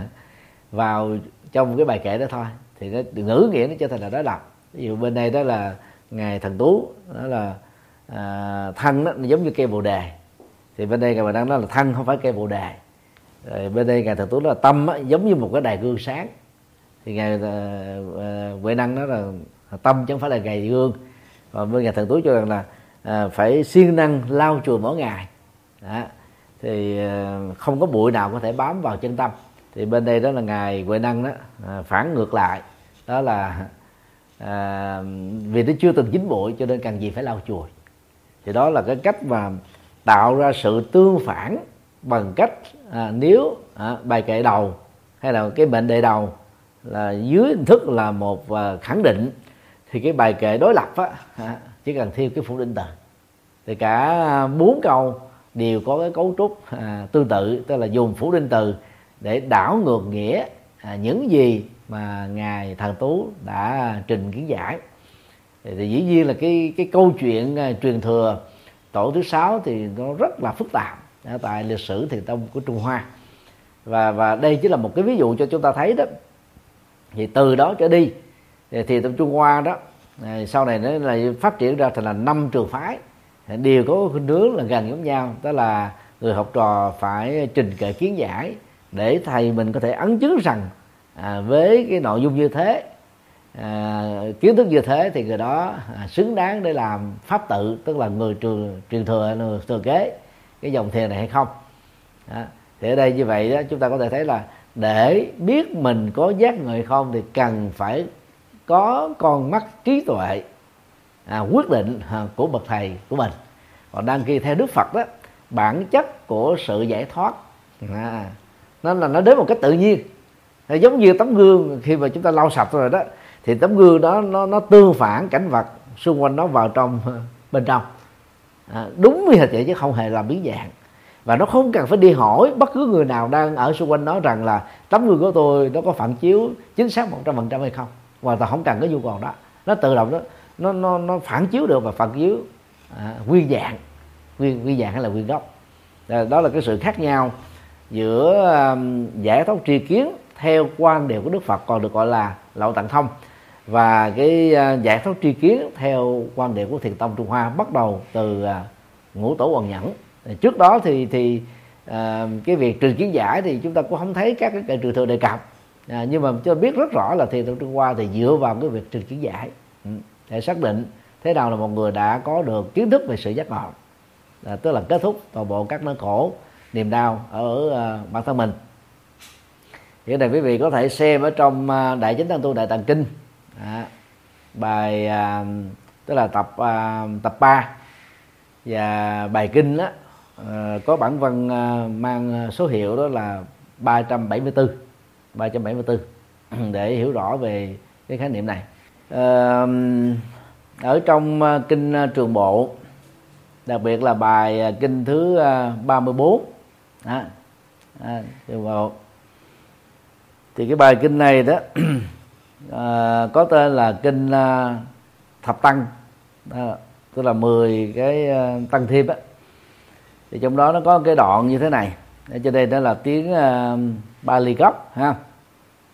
vào trong cái bài kệ đó thôi. Thì nó ngữ nghĩa nó trở thành là đó đọc. Ví dụ bên đây đó là ngài thần tú đó là à, thân đó, nó giống như cây bồ đề. Thì bên đây ngài bà đang nói là thân không phải cây bồ đề rồi bên đây ngài thần tú là tâm á, giống như một cái đài gương sáng. Thì ngài uh, huệ năng đó là tâm chứ không phải là gầy gương. Và bên ngài thần tú cho rằng là uh, phải siêng năng lau chùi mỗi ngày. Đó. thì uh, không có bụi nào có thể bám vào chân tâm. Thì bên đây đó là ngài huệ năng đó uh, phản ngược lại. Đó là à, vì nó chưa từng dính bụi cho nên cần gì phải lau chùi. Thì đó là cái cách mà tạo ra sự tương phản bằng cách à, nếu à, bài kệ đầu hay là cái mệnh đề đầu là dưới hình thức là một à, khẳng định thì cái bài kệ đối lập á, à, chỉ cần thêm cái phủ định từ thì cả bốn câu đều có cái cấu trúc à, tương tự tức là dùng phủ định từ để đảo ngược nghĩa à, những gì mà ngài thần tú đã trình kiến giải. Thì dĩ nhiên là cái cái câu chuyện à, truyền thừa tổ thứ sáu thì nó rất là phức tạp tại lịch sử thiền tông của trung hoa. Và và đây chỉ là một cái ví dụ cho chúng ta thấy đó. Thì từ đó trở đi thì thiền tông trung hoa đó à, sau này nó là phát triển ra thành là năm trường phái. Đều có khuynh hướng là gần giống nhau đó là người học trò phải trình kệ kiến giải để thầy mình có thể ấn chứng rằng à, với cái nội dung như thế à, kiến thức như thế thì người đó à, xứng đáng để làm pháp tự tức là người trường truyền thừa người thừa kế cái dòng thiền này hay không. Đó. thì ở đây như vậy đó chúng ta có thể thấy là để biết mình có giác ngộ hay không thì cần phải có con mắt trí tuệ à, quyết định à, của bậc thầy của mình. Còn đăng ký theo đức phật đó bản chất của sự giải thoát. À, nó là nó đến một cách tự nhiên. Giống như tấm gương khi mà chúng ta lau sạch rồi đó thì tấm gương đó nó nó tương phản cảnh vật xung quanh nó vào trong bên trong à, đúng như vậy chứ không hề làm biến dạng. Và nó không cần phải đi hỏi bất cứ người nào đang ở xung quanh nó rằng là tấm gương của tôi nó có phản chiếu chính xác một trăm phần trăm hay không. Và ta không cần cái nhu cầu đó. Nó tự động đó nó nó nó phản chiếu được và phản chiếu à, nguyên dạng. Nguyên nguyên dạng hay là nguyên gốc. Đó, đó là cái sự khác nhau giữa à, giải thoát tri kiến theo quan điểm của đức phật còn được gọi là lậu tạng thông và cái à, giải thoát tri kiến theo quan điểm của thiền tông trung hoa bắt đầu từ à, ngũ tổ hoàng nhẫn. À, trước đó thì thì à, cái việc trừ kiến giải thì chúng ta cũng không thấy các cái trừ thừa đề cập. À, nhưng mà cho biết rất rõ là thiền tông trung hoa thì dựa vào cái việc trừ kiến giải ừ, để xác định thế nào là một người đã có được kiến thức về sự giác ngộ. À, tức là kết thúc toàn bộ các nỗi khổ niềm đau ở uh, bản thân mình. Hiện này quý vị có thể xem ở trong đại chính tăng tu đại tạng kinh à, bài à, tức là tập à, tập 3 và bài kinh đó à, ờ, có bản văn à, mang số hiệu đó là 374 374 để hiểu rõ về cái khái niệm này. À, ở trong à, kinh à, trường bộ đặc biệt là bài à, kinh thứ 34 à, à, trường bộ. Thì cái bài kinh này đó à, có tên là kinh à, thập tăng. À, tức là 10 cái à, tăng thêm á. Thì trong đó nó có cái đoạn như thế này. Để cho đây đó là tiếng à, Bali gốc ha.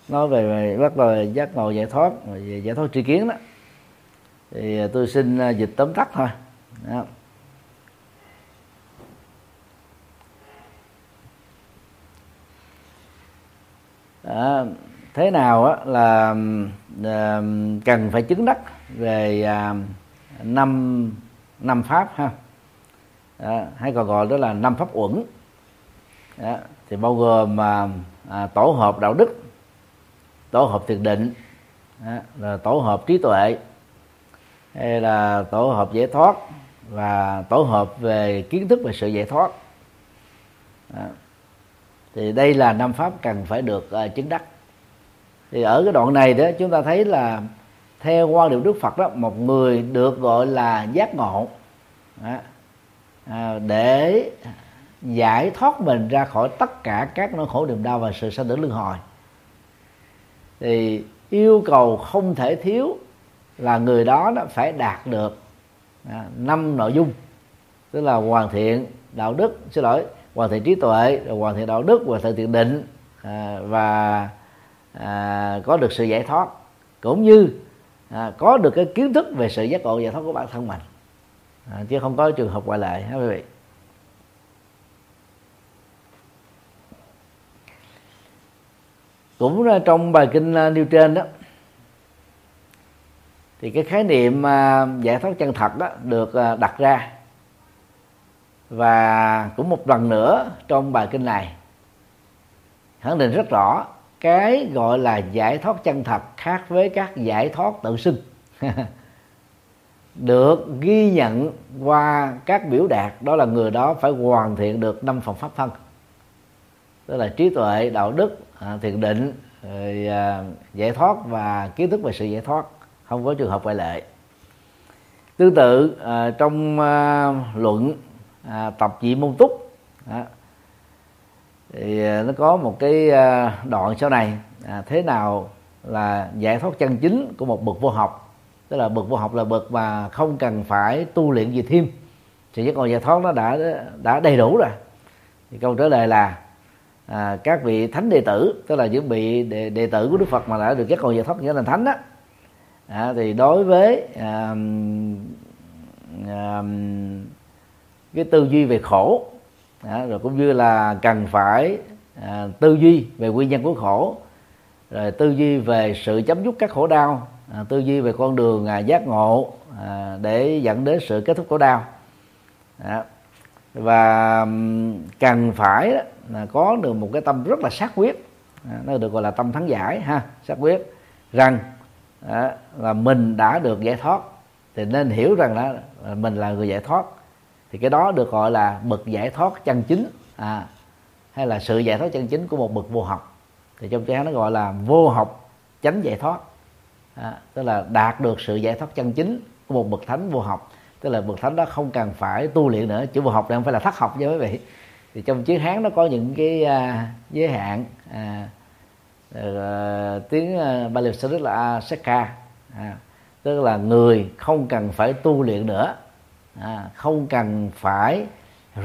Nói về, về bắt đầu giác ngộ giải thoát về giải thoát tri kiến đó. Thì à, tôi xin à, dịch tóm tắt thôi. Đó. à, thế nào á, là à, cần phải chứng đắc về à, năm năm pháp ha? Đó, hay còn gọi đó là năm pháp uẩn. Đó, thì bao gồm à, à, tổ hợp đạo đức tổ hợp thiền định đó, là tổ hợp trí tuệ hay là tổ hợp giải thoát và tổ hợp về kiến thức về sự giải thoát. Đó. thì đây là năm pháp cần phải được à, chứng đắc thì ở cái đoạn này đó chúng ta thấy là theo quan điểm đức phật đó một người được gọi là giác ngộ. Đó, à, để giải thoát mình ra khỏi tất cả các nỗi khổ niềm đau và sự sanh tử luân hồi. Thì yêu cầu không thể thiếu là người đó đó phải đạt được à, năm nội dung. Tức là hoàn thiện đạo đức xin lỗi hoàn thiện trí tuệ rồi hoàn thiện đạo đức hoàn thiện thiện định à, và à, có được sự giải thoát cũng như à, có được cái kiến thức về sự giác ngộ giải thoát của bản thân mình. À, chứ không có trường hợp ngoại lệ ha quý vị? Cũng à, trong bài kinh à, nêu trên đó thì cái khái niệm à, giải thoát chân thật đó được đặt ra. Và cũng một lần nữa trong bài kinh này khẳng định rất rõ cái gọi là giải thoát chân thật khác với các giải thoát tự xưng được ghi nhận qua các biểu đạt đó là người đó phải hoàn thiện được năm phần pháp thân. Tức là trí tuệ đạo đức à, thiền định rồi, à, giải thoát và kiến thức về sự giải thoát không có trường hợp ngoại lệ. Tương tự à, trong luận tập dị môn túc thì à, nó có một cái à, đoạn sau này à, thế nào là giải thoát chân chính của một bậc vô học. Tức là bậc vô học là bậc mà không cần phải tu luyện gì thêm. Thì giác ngộ giải thoát nó đã đã đầy đủ rồi. Thì câu trả lời là à, các vị thánh đệ tử tức là những vị đệ, đệ tử của đức phật mà đã được giác ngộ giải thoát nghĩa là thánh đó à, thì đối với à, à, cái tư duy về khổ đó, rồi cũng như là cần phải à, tư duy về nguyên nhân của khổ rồi tư duy về sự chấm dứt các khổ đau à, tư duy về con đường à, giác ngộ à, để dẫn đến sự kết thúc khổ đau đó. và cần phải là có được một cái tâm rất là xác quyết à, nó được gọi là tâm thắng giải ha xác quyết rằng đó, là mình đã được giải thoát thì nên hiểu rằng đó là mình là người giải thoát thì cái đó được gọi là bậc giải thoát chân chính. À, hay là sự giải thoát chân chính của một bậc vô học. Thì trong tiếng nó gọi là vô học chánh giải thoát. À, tức là đạt được sự giải thoát chân chính của một bậc thánh vô học. Tức là bậc thánh đó không cần phải tu luyện nữa chữ vô học này không phải là thất học nha quý vị. Thì trong chữ hán nó có những cái à, giới hạn à, à, tiếng à, Bali Sanskrit là asaka à, tức là người không cần phải tu luyện nữa à, không cần phải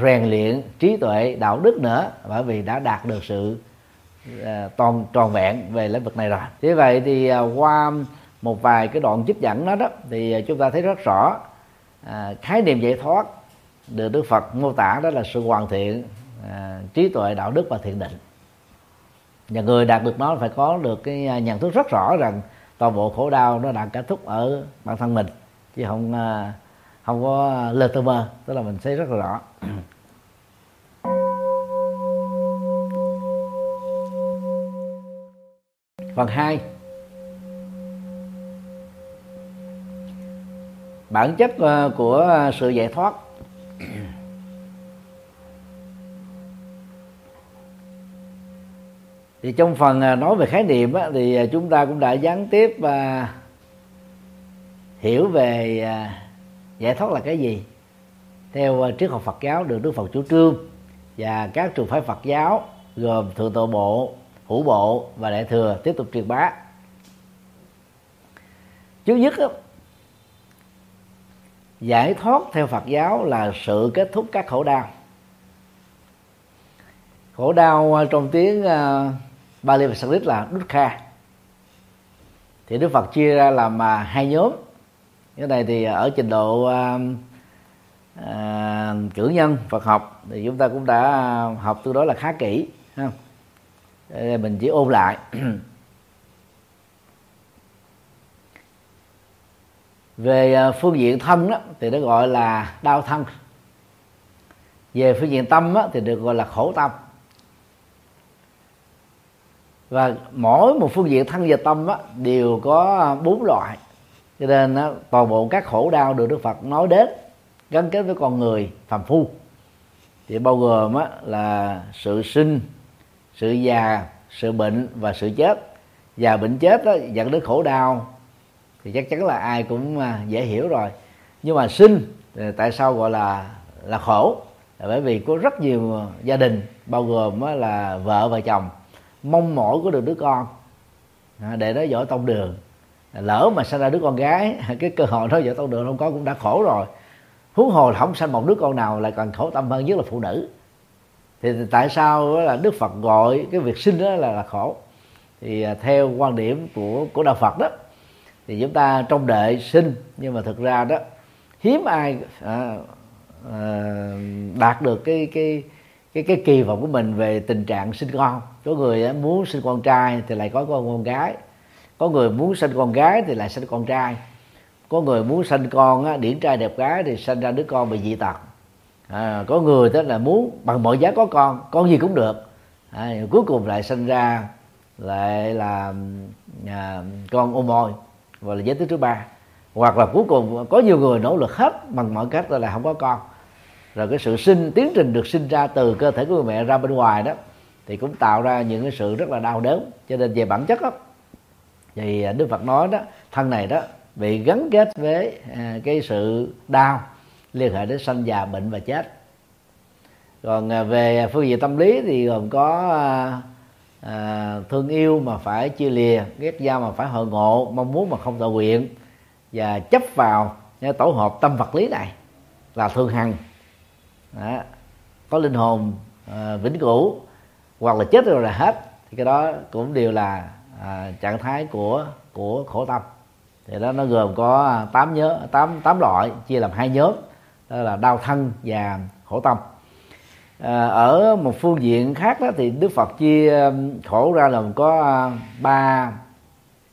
rèn luyện trí tuệ đạo đức nữa bởi vì đã đạt được sự à, toàn tròn vẹn về lĩnh vực này rồi. Thế vậy thì à, qua một vài cái đoạn trích dẫn đó đó thì chúng ta thấy rất rõ à, khái niệm giải thoát được Đức Phật mô tả đó là sự hoàn thiện à, trí tuệ đạo đức và thiện định. Và người đạt được nó phải có được cái à, nhận thức rất rõ rằng toàn bộ khổ đau nó đã kết thúc ở bản thân mình chứ không à, không có à, lơ tơ mơ, tức là mình thấy rất là rõ. Phần 2 bản chất à, của à, sự giải thoát. Thì trong phần nói về khái niệm thì chúng ta cũng đã gián tiếp và hiểu về giải thoát là cái gì theo ờ, triết học Phật giáo được Đức Phật chủ trương và các trường phái Phật giáo gồm thượng tọa bộ, hữu bộ và đại thừa tiếp tục truyền bá. Trước nhất giải thoát theo Phật giáo là sự kết thúc các khổ đau. Khổ đau ờ, trong tiếng ờ, Bali và Sanskrit là dukkha. Thì Đức Phật chia ra làm hai nhóm cái này thì ở trình độ à, à, cử nhân Phật học thì chúng ta cũng đã học tương đối là khá kỹ ha. Mình chỉ ôn lại. Về à, phương diện thân đó, thì nó gọi là đau thân. Về phương diện tâm đó, thì được gọi là khổ tâm. Và mỗi một phương diện thân và tâm đó, đều có bốn loại cho nên đó, toàn bộ các khổ đau được đức phật nói đến gắn kết với con người phàm phu. Thì bao gồm á, là sự sinh sự già sự bệnh và sự chết. Già bệnh chết đó, dẫn đến khổ đau. Thì chắc chắn là ai cũng à, dễ hiểu rồi. Nhưng mà sinh tại sao gọi là là khổ? Là bởi vì có rất nhiều gia đình bao gồm là vợ và chồng mong mỏi có được đứa con à, để nó giỏi tông đường lỡ mà sinh ra đứa con gái cái cơ hội đó vợ tao được không có cũng đã khổ rồi. Huống hồ không sanh một đứa con nào lại còn khổ tâm hơn nhất là phụ nữ. Thì tại sao là đức phật gọi cái việc sinh đó là, là khổ? Thì à, theo quan điểm của của đạo phật đó thì chúng ta trong đệ sinh nhưng mà thực ra đó hiếm ai à, à, đạt được cái cái cái cái kỳ vọng của mình về tình trạng sinh con. Có người muốn sinh con trai thì lại có con con gái có người muốn sinh con gái thì lại sinh con trai. Có người muốn sinh con á, điển trai đẹp gái thì sinh ra đứa con bị dị tật. À, có người tức là muốn bằng mọi giá có con con gì cũng được. À, cuối cùng lại sinh ra lại là à, con ô môi. Và là giới tính thứ ba. Hoặc là cuối cùng có nhiều người nỗ lực hết bằng mọi cách là không có con. Rồi cái sự sinh tiến trình được sinh ra từ cơ thể của người mẹ ra bên ngoài đó thì cũng tạo ra những cái sự rất là đau đớn. Cho nên về bản chất đó thì à, đức phật nói đó thân này đó bị gắn kết với à, cái sự đau liên hệ đến sanh già bệnh và chết còn à, về phương diện tâm lý thì gồm có à, à, thương yêu mà phải chia lìa ghét giao mà phải hội ngộ mong muốn mà không tự nguyện và chấp vào cái tổ hợp tâm vật lý này là thương hằng đó. có linh hồn à, vĩnh cửu hoặc là chết rồi là hết thì cái đó cũng đều là à, trạng thái của của khổ tâm. Thì đó nó gồm có tám nhớ tám tám loại chia làm hai nhóm đó là đau thân và khổ tâm. À, ở một phương diện khác đó thì đức phật chia um, khổ ra là có à, ba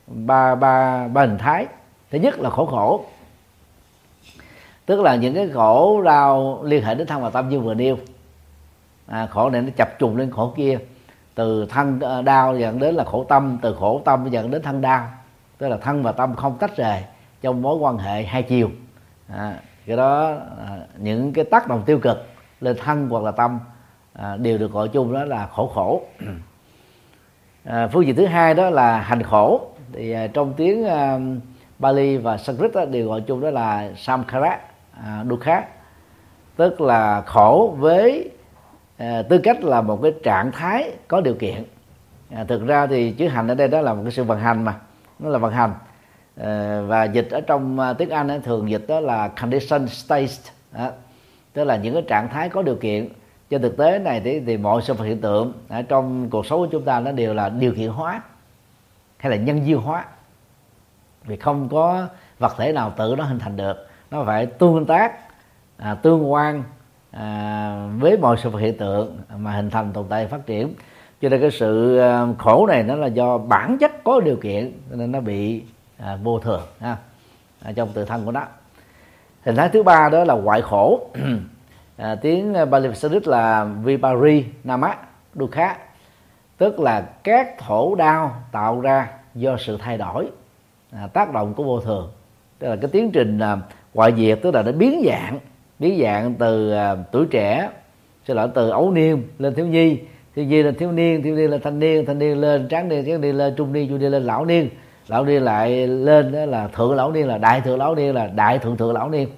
ba ba ba hình thái. Thứ nhất là khổ khổ tức là những cái khổ đau liên hệ đến thân và tâm như vừa nêu. À, khổ này nó chập trùng lên khổ kia từ thân ờ, đau dẫn đến là khổ tâm từ khổ tâm dẫn đến thân đau. Tức là thân và tâm không tách rời trong mối quan hệ hai chiều. À, cái đó à, những cái tác động tiêu cực lên thân hoặc là tâm à, đều được gọi chung đó là khổ khổ. À, phương diện thứ hai đó là hành khổ. Thì à, trong tiếng à, Bali và Sanskrit đó, đều gọi chung đó là samkhara à, dukha. Tức là khổ với à, tư cách là một cái trạng thái có điều kiện. À, thực ra thì chữ hành ở đây đó là một cái sự vận hành mà nó là vận hành. À, và dịch ở trong à, tiếng Anh ấy, thường dịch đó là condition state. À, tức là những cái trạng thái có điều kiện. Trên thực tế này thì, thì mọi sự vật hiện tượng ở trong cuộc sống của chúng ta nó đều là điều kiện hóa hay là nhân duyên hóa. Vì không có vật thể nào tự nó hình thành được. Nó phải tương tác à, tương quan à, với mọi sự vật hiện tượng mà hình thành tồn tại phát triển. Cho nên cái sự à, khổ này nó là do bản chất có điều kiện nên nó bị à, vô thường ha à, trong tự thân của nó. Hình thái thứ ba đó là ngoại khổ. À, tiếng Bali Sanskrit là Vipari Nama Dukha tức là các thổ đau tạo ra do sự thay đổi à, tác động của vô thường. Tức là cái tiến trình à, ngoại diệt tức là nó biến dạng biến dạng từ à, tuổi trẻ xin lỗi từ ấu niên lên thiếu nhi. Thiếu nhi lên thiếu niên thiếu niên lên thanh niên thanh niên lên tráng niên tráng niên lên trung niên trung niên lên lão niên. Lão niên lại lên đó là thượng lão niên là đại thượng lão niên là đại thượng thượng lão niên.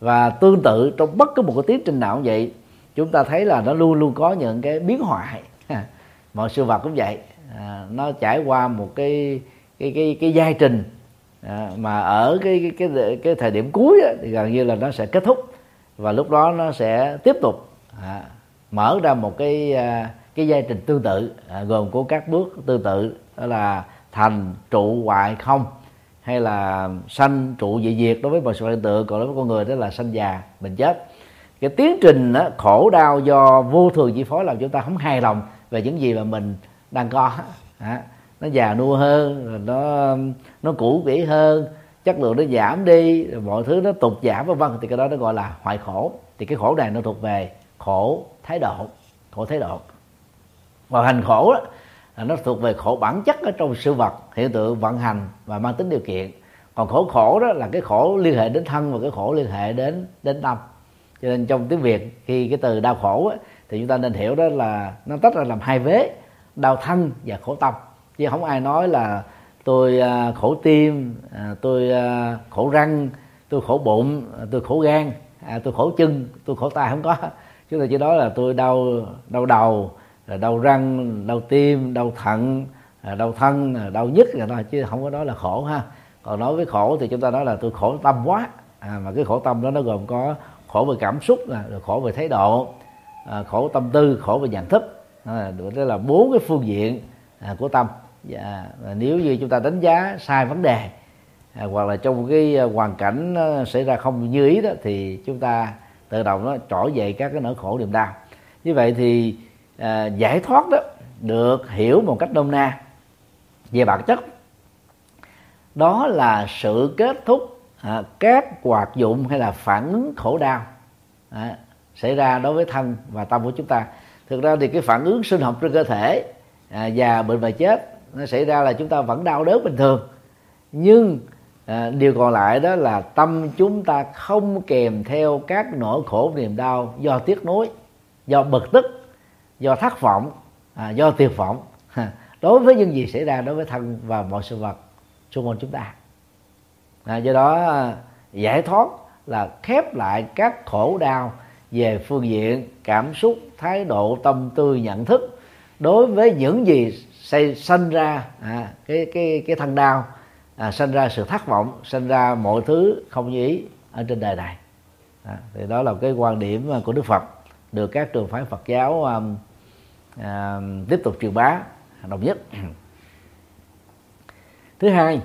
Và tương tự trong bất cứ một cái tiến trình nào cũng vậy chúng ta thấy là nó luôn luôn có những cái biến hoại. Mọi sự vật cũng vậy. À, nó trải qua một cái cái cái cái giai trình à, mà ở cái cái cái, cái thời điểm cuối á, thì gần như là nó sẽ kết thúc và lúc đó nó sẽ tiếp tục. À, mở ra một cái à, cái giai trình tương tự à, gồm của các bước tương tự đó là thành trụ hoại không hay là sanh trụ dị diệt đối với mọi sự hiện tượng còn đối với con người đó là sanh già bệnh chết. Cái tiến trình đó, khổ đau do vô thường chi phối làm chúng ta không hài lòng về những gì mà mình đang có. À, nó già nua hơn nó nó cũ kỹ hơn chất lượng nó giảm đi mọi thứ nó tụt giảm vân vân. Thì cái đó nó gọi là hoại khổ. Thì cái khổ này nó thuộc về khổ thái độ khổ thái độ. Và hành khổ đó, là nó thuộc về khổ bản chất ở trong sự vật hiện tượng vận hành và mang tính điều kiện. Còn khổ khổ đó là cái khổ liên hệ đến thân và cái khổ liên hệ đến đến tâm. Cho nên trong tiếng việt khi cái từ đau khổ á, thì chúng ta nên hiểu đó là nó tách ra làm hai vế đau thân và khổ tâm. Chứ không ai nói là tôi à, khổ tim à, tôi à, khổ răng tôi khổ bụng tôi khổ gan tôi khổ chân tôi khổ tay không có. Chúng ta chỉ nói là tôi đau đau đầu đau răng đau tim đau thận đau thân đau nhức là thôi chứ không có nói là khổ ha. Còn nói với khổ thì chúng ta nói là tôi khổ tâm quá. À, mà cái khổ tâm đó nó gồm có khổ về cảm xúc rồi khổ về thái độ à, khổ tâm tư khổ về nhận thức. À, đó là bốn cái phương diện à, của tâm. Dạ, và nếu như chúng ta đánh giá sai vấn đề à, hoặc là trong cái à, hoàn cảnh à, xảy ra không như ý đó thì chúng ta tự động nó trỗi dậy các cái nỗi khổ niềm đau. Như vậy thì à, giải thoát đó được hiểu một cách nôm na về bản chất. Đó là sự kết thúc à, các hoạt dụng hay là phản ứng khổ đau à, xảy ra đối với thân và tâm của chúng ta. Thực ra thì cái phản ứng sinh học trên cơ thể à, già bệnh và chết nó xảy ra là chúng ta vẫn đau đớn bình thường. Nhưng à, điều còn lại đó là tâm chúng ta không kèm theo các nỗi khổ niềm đau do tiếc nuối do bực tức do thất vọng à, do tuyệt vọng. Đối với những gì xảy ra đối với thân và mọi sự vật xung quanh chúng ta. À, do đó à, giải thoát là khép lại các khổ đau về phương diện cảm xúc thái độ tâm tư nhận thức. Đối với những gì xây sinh ra à, cái cái cái thân đau à, sinh ra sự thất vọng sinh ra mọi thứ không như ý ở trên đời này. À, thì đó là cái quan điểm à, của đức phật được các trường phái phật giáo à, à, tiếp tục truyền bá đồng nhất. Thứ hai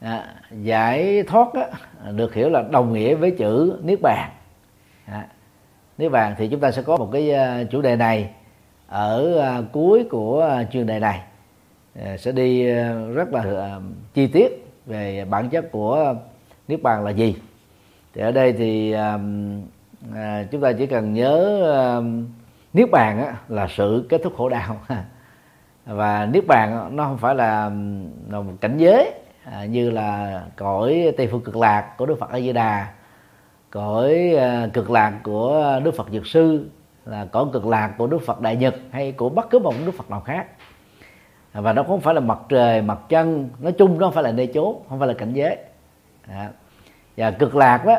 à, giải thoát á, được hiểu là đồng nghĩa với chữ niết bàn. À, niết bàn thì chúng ta sẽ có một cái à, chủ đề này ở à, cuối của à, chuyên đề này. À, sẽ đi rất là chi tiết về bản chất của niết bàn là gì. Thì ở đây thì chúng ta chỉ cần nhớ niết bàn là sự kết thúc khổ đau. Và niết bàn nó không phải là, là một cảnh giới như là cõi tây phương cực lạc của đức phật a di đà cõi cực lạc của đức phật dược sư là cõi cực lạc của đức phật đại nhật hay của bất cứ một đức phật nào khác. Và nó không phải là mặt trời mặt chân nói chung nó không phải là nơi chốn không phải là cảnh giới. À. và cực lạc đó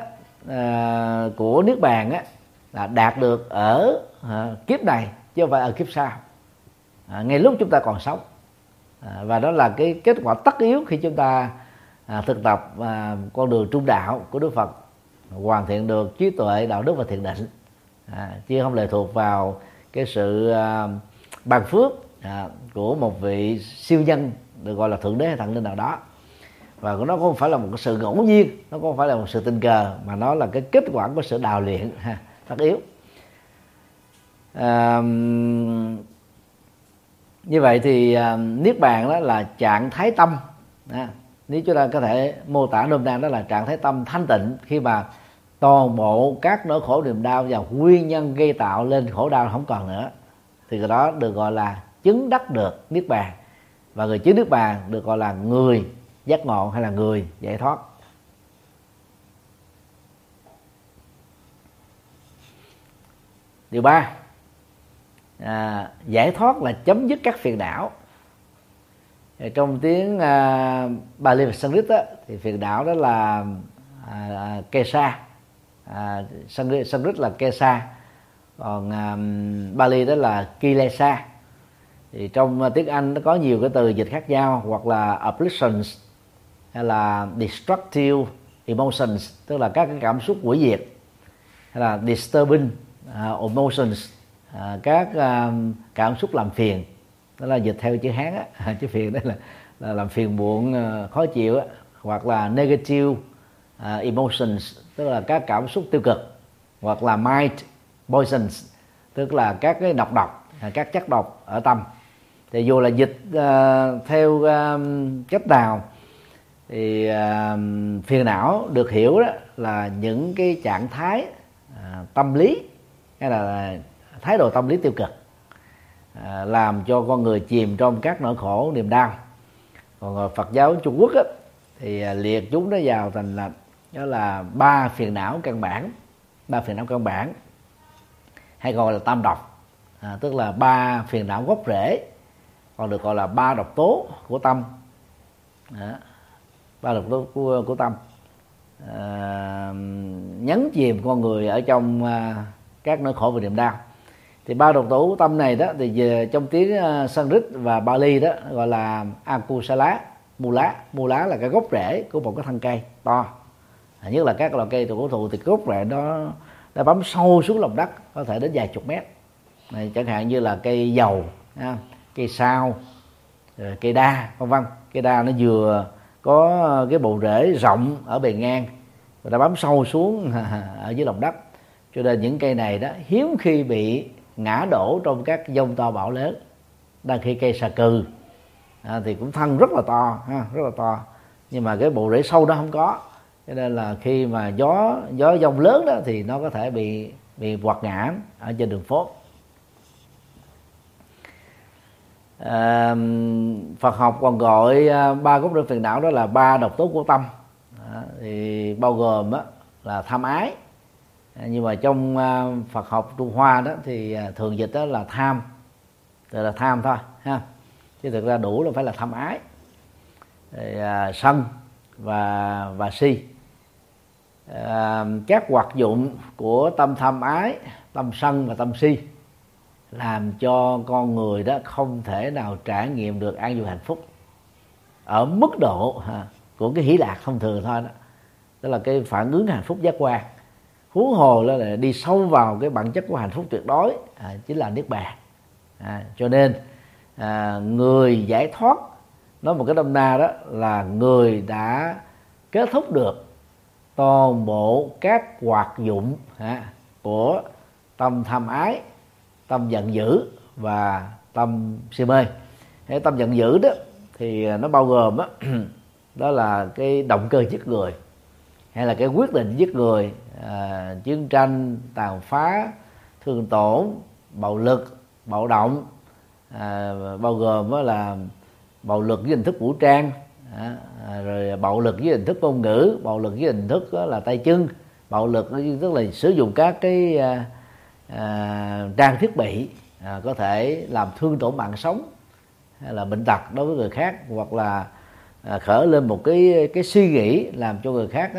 à, của niết bàn á là đạt được ở à, kiếp này chứ không phải ở kiếp sau. À, ngay lúc chúng ta còn sống. À, và đó là cái kết quả tất yếu khi chúng ta à, thực tập à, con đường trung đạo của Đức Phật hoàn thiện được trí tuệ đạo đức và thiền định à, chứ không lệ thuộc vào cái sự à, ban phước à, của một vị siêu nhân được gọi là thượng đế hay thần linh nào đó. Và nó không phải là một cái sự ngẫu nhiên nó không phải là một sự tình cờ mà nó là cái kết quả của sự đào luyện ha, tất yếu. À, như vậy thì à, niết bàn đó là trạng thái tâm à, nếu chúng ta có thể mô tả nôm na đó là trạng thái tâm thanh tịnh khi mà toàn bộ các nỗi khổ niềm đau và nguyên nhân gây tạo lên khổ đau không còn nữa thì cái đó được gọi là chứng đắc được niết bàn. Và người chứng niết bàn được gọi là người giác ngộ hay là người giải thoát. Điều ba à, giải thoát là chấm dứt các phiền não. Trong tiếng à, Bali và Sanskrit thì phiền não đó là à, à kesa à, Sanskrit, là kesa còn à, Bali đó là kilesa thì trong à, tiếng Anh nó có nhiều cái từ dịch khác nhau hoặc là afflictions hay là destructive emotions tức là các cái cảm xúc hủy diệt hay là disturbing uh, emotions uh, các uh, cảm xúc làm phiền. Đó là dịch theo chữ hán á chữ phiền đó là, là làm phiền muộn uh, khó chịu á hoặc là negative uh, emotions tức là các cảm xúc tiêu cực hoặc là mind poisons tức là các cái độc độc các chất độc ở tâm. Thì dù là dịch uh, theo ờ, uh, cách nào thì uh, phiền não được hiểu đó là những cái trạng thái uh, tâm lý hay là thái độ tâm lý tiêu cực uh, làm cho con người chìm trong các nỗi khổ niềm đau. Còn Phật giáo Trung Quốc á, thì liệt chúng nó vào thành là đó là ba phiền não căn bản. Ba phiền não căn bản. Hay gọi là tam độc. À, tức là ba phiền não gốc rễ. Còn được gọi là ba độc tố của tâm. Đó. ba độc tố của, của tâm. À, nhấn chìm con người ở trong à, các nỗi khổ và niềm đau. Thì ba độc tố tâm này đó thì về trong tiếng uh, Sanskrit và Bali đó gọi là akusala mula. Lá là cái gốc rễ của một cái thân cây to nhất là các loại cây cổ thụ thì gốc rễ đó đã bấm sâu xuống lòng đất có thể đến vài chục mét. Này, chẳng hạn như là cây dầu ha, cây sao cây đa vân vân. Cây đa nó vừa có cái bộ rễ rộng ở bề ngang và đã bấm sâu xuống ở dưới lòng đất. Cho nên những cây này đó hiếm khi bị ngã đổ trong các dông to bão lớn. Đang khi cây xà cừ à, thì cũng thân rất là to ha, rất là to. Nhưng mà cái bộ rễ sâu đó không có cho nên là khi mà gió gió dông lớn đó thì nó có thể bị bị quạt ngã ở trên đường phố. À, Phật học còn gọi à, ba gốc rễ phiền não đó là ba độc tố của tâm. À, thì bao gồm đó là tham ái. À, nhưng mà trong à, Phật học Trung Hoa đó thì à, thường dịch đó là tham. Tức là tham thôi ha. Chứ thực ra đủ là phải là tham ái. Thì, à, sân và và si à, các hoạt dụng của tâm tham ái tâm sân và tâm si làm cho con người đó không thể nào trải nghiệm được an vui hạnh phúc ở mức độ ha, của cái hỷ lạc thông thường thôi đó. Đó là cái phản ứng hạnh phúc giác quan. Huống hồ là đi sâu vào cái bản chất của hạnh phúc tuyệt đối à, chính là niết bàn. À, cho nên à, người giải thoát nói một cái đông na đó là người đã kết thúc được toàn bộ các hoạt dụng ha, của tâm tham ái tâm giận dữ và tâm si mê. Cái tâm giận dữ đó thì nó bao gồm đó, đó là cái động cơ giết người hay là cái quyết định giết người à, chiến tranh tàn phá thương tổn bạo lực bạo động à, bao gồm đó là bạo lực với hình thức vũ trang à, À, rồi à, bạo lực với hình thức ngôn ngữ bạo lực với hình thức đó là tay chân bạo lực tức là sử dụng các cái à, à, trang thiết bị à, có thể làm thương tổn mạng sống hay là bệnh tật đối với người khác hoặc là à, khởi lên một cái cái suy nghĩ làm cho người khác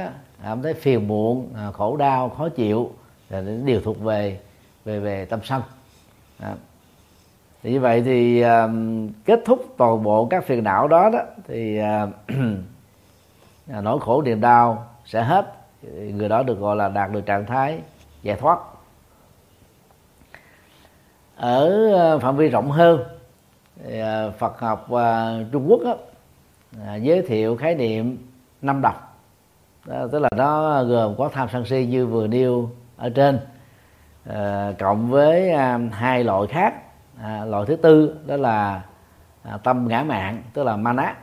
cảm thấy phiền muộn à, khổ đau khó chịu là điều thuộc về về về tâm sân à thì như vậy thì uh, kết thúc toàn bộ các phiền não đó đó thì uh, nỗi khổ niềm đau sẽ hết. Người đó được gọi là đạt được trạng thái giải thoát. Ở phạm vi rộng hơn ờ, Phật học uh, Trung Quốc đó, giới thiệu khái niệm năm độc. Đó, tức là nó gồm có tham sân si như vừa nêu ở trên cộng với hai loại khác à, loại thứ tư đó là à, tâm ngã mạng tức là mana.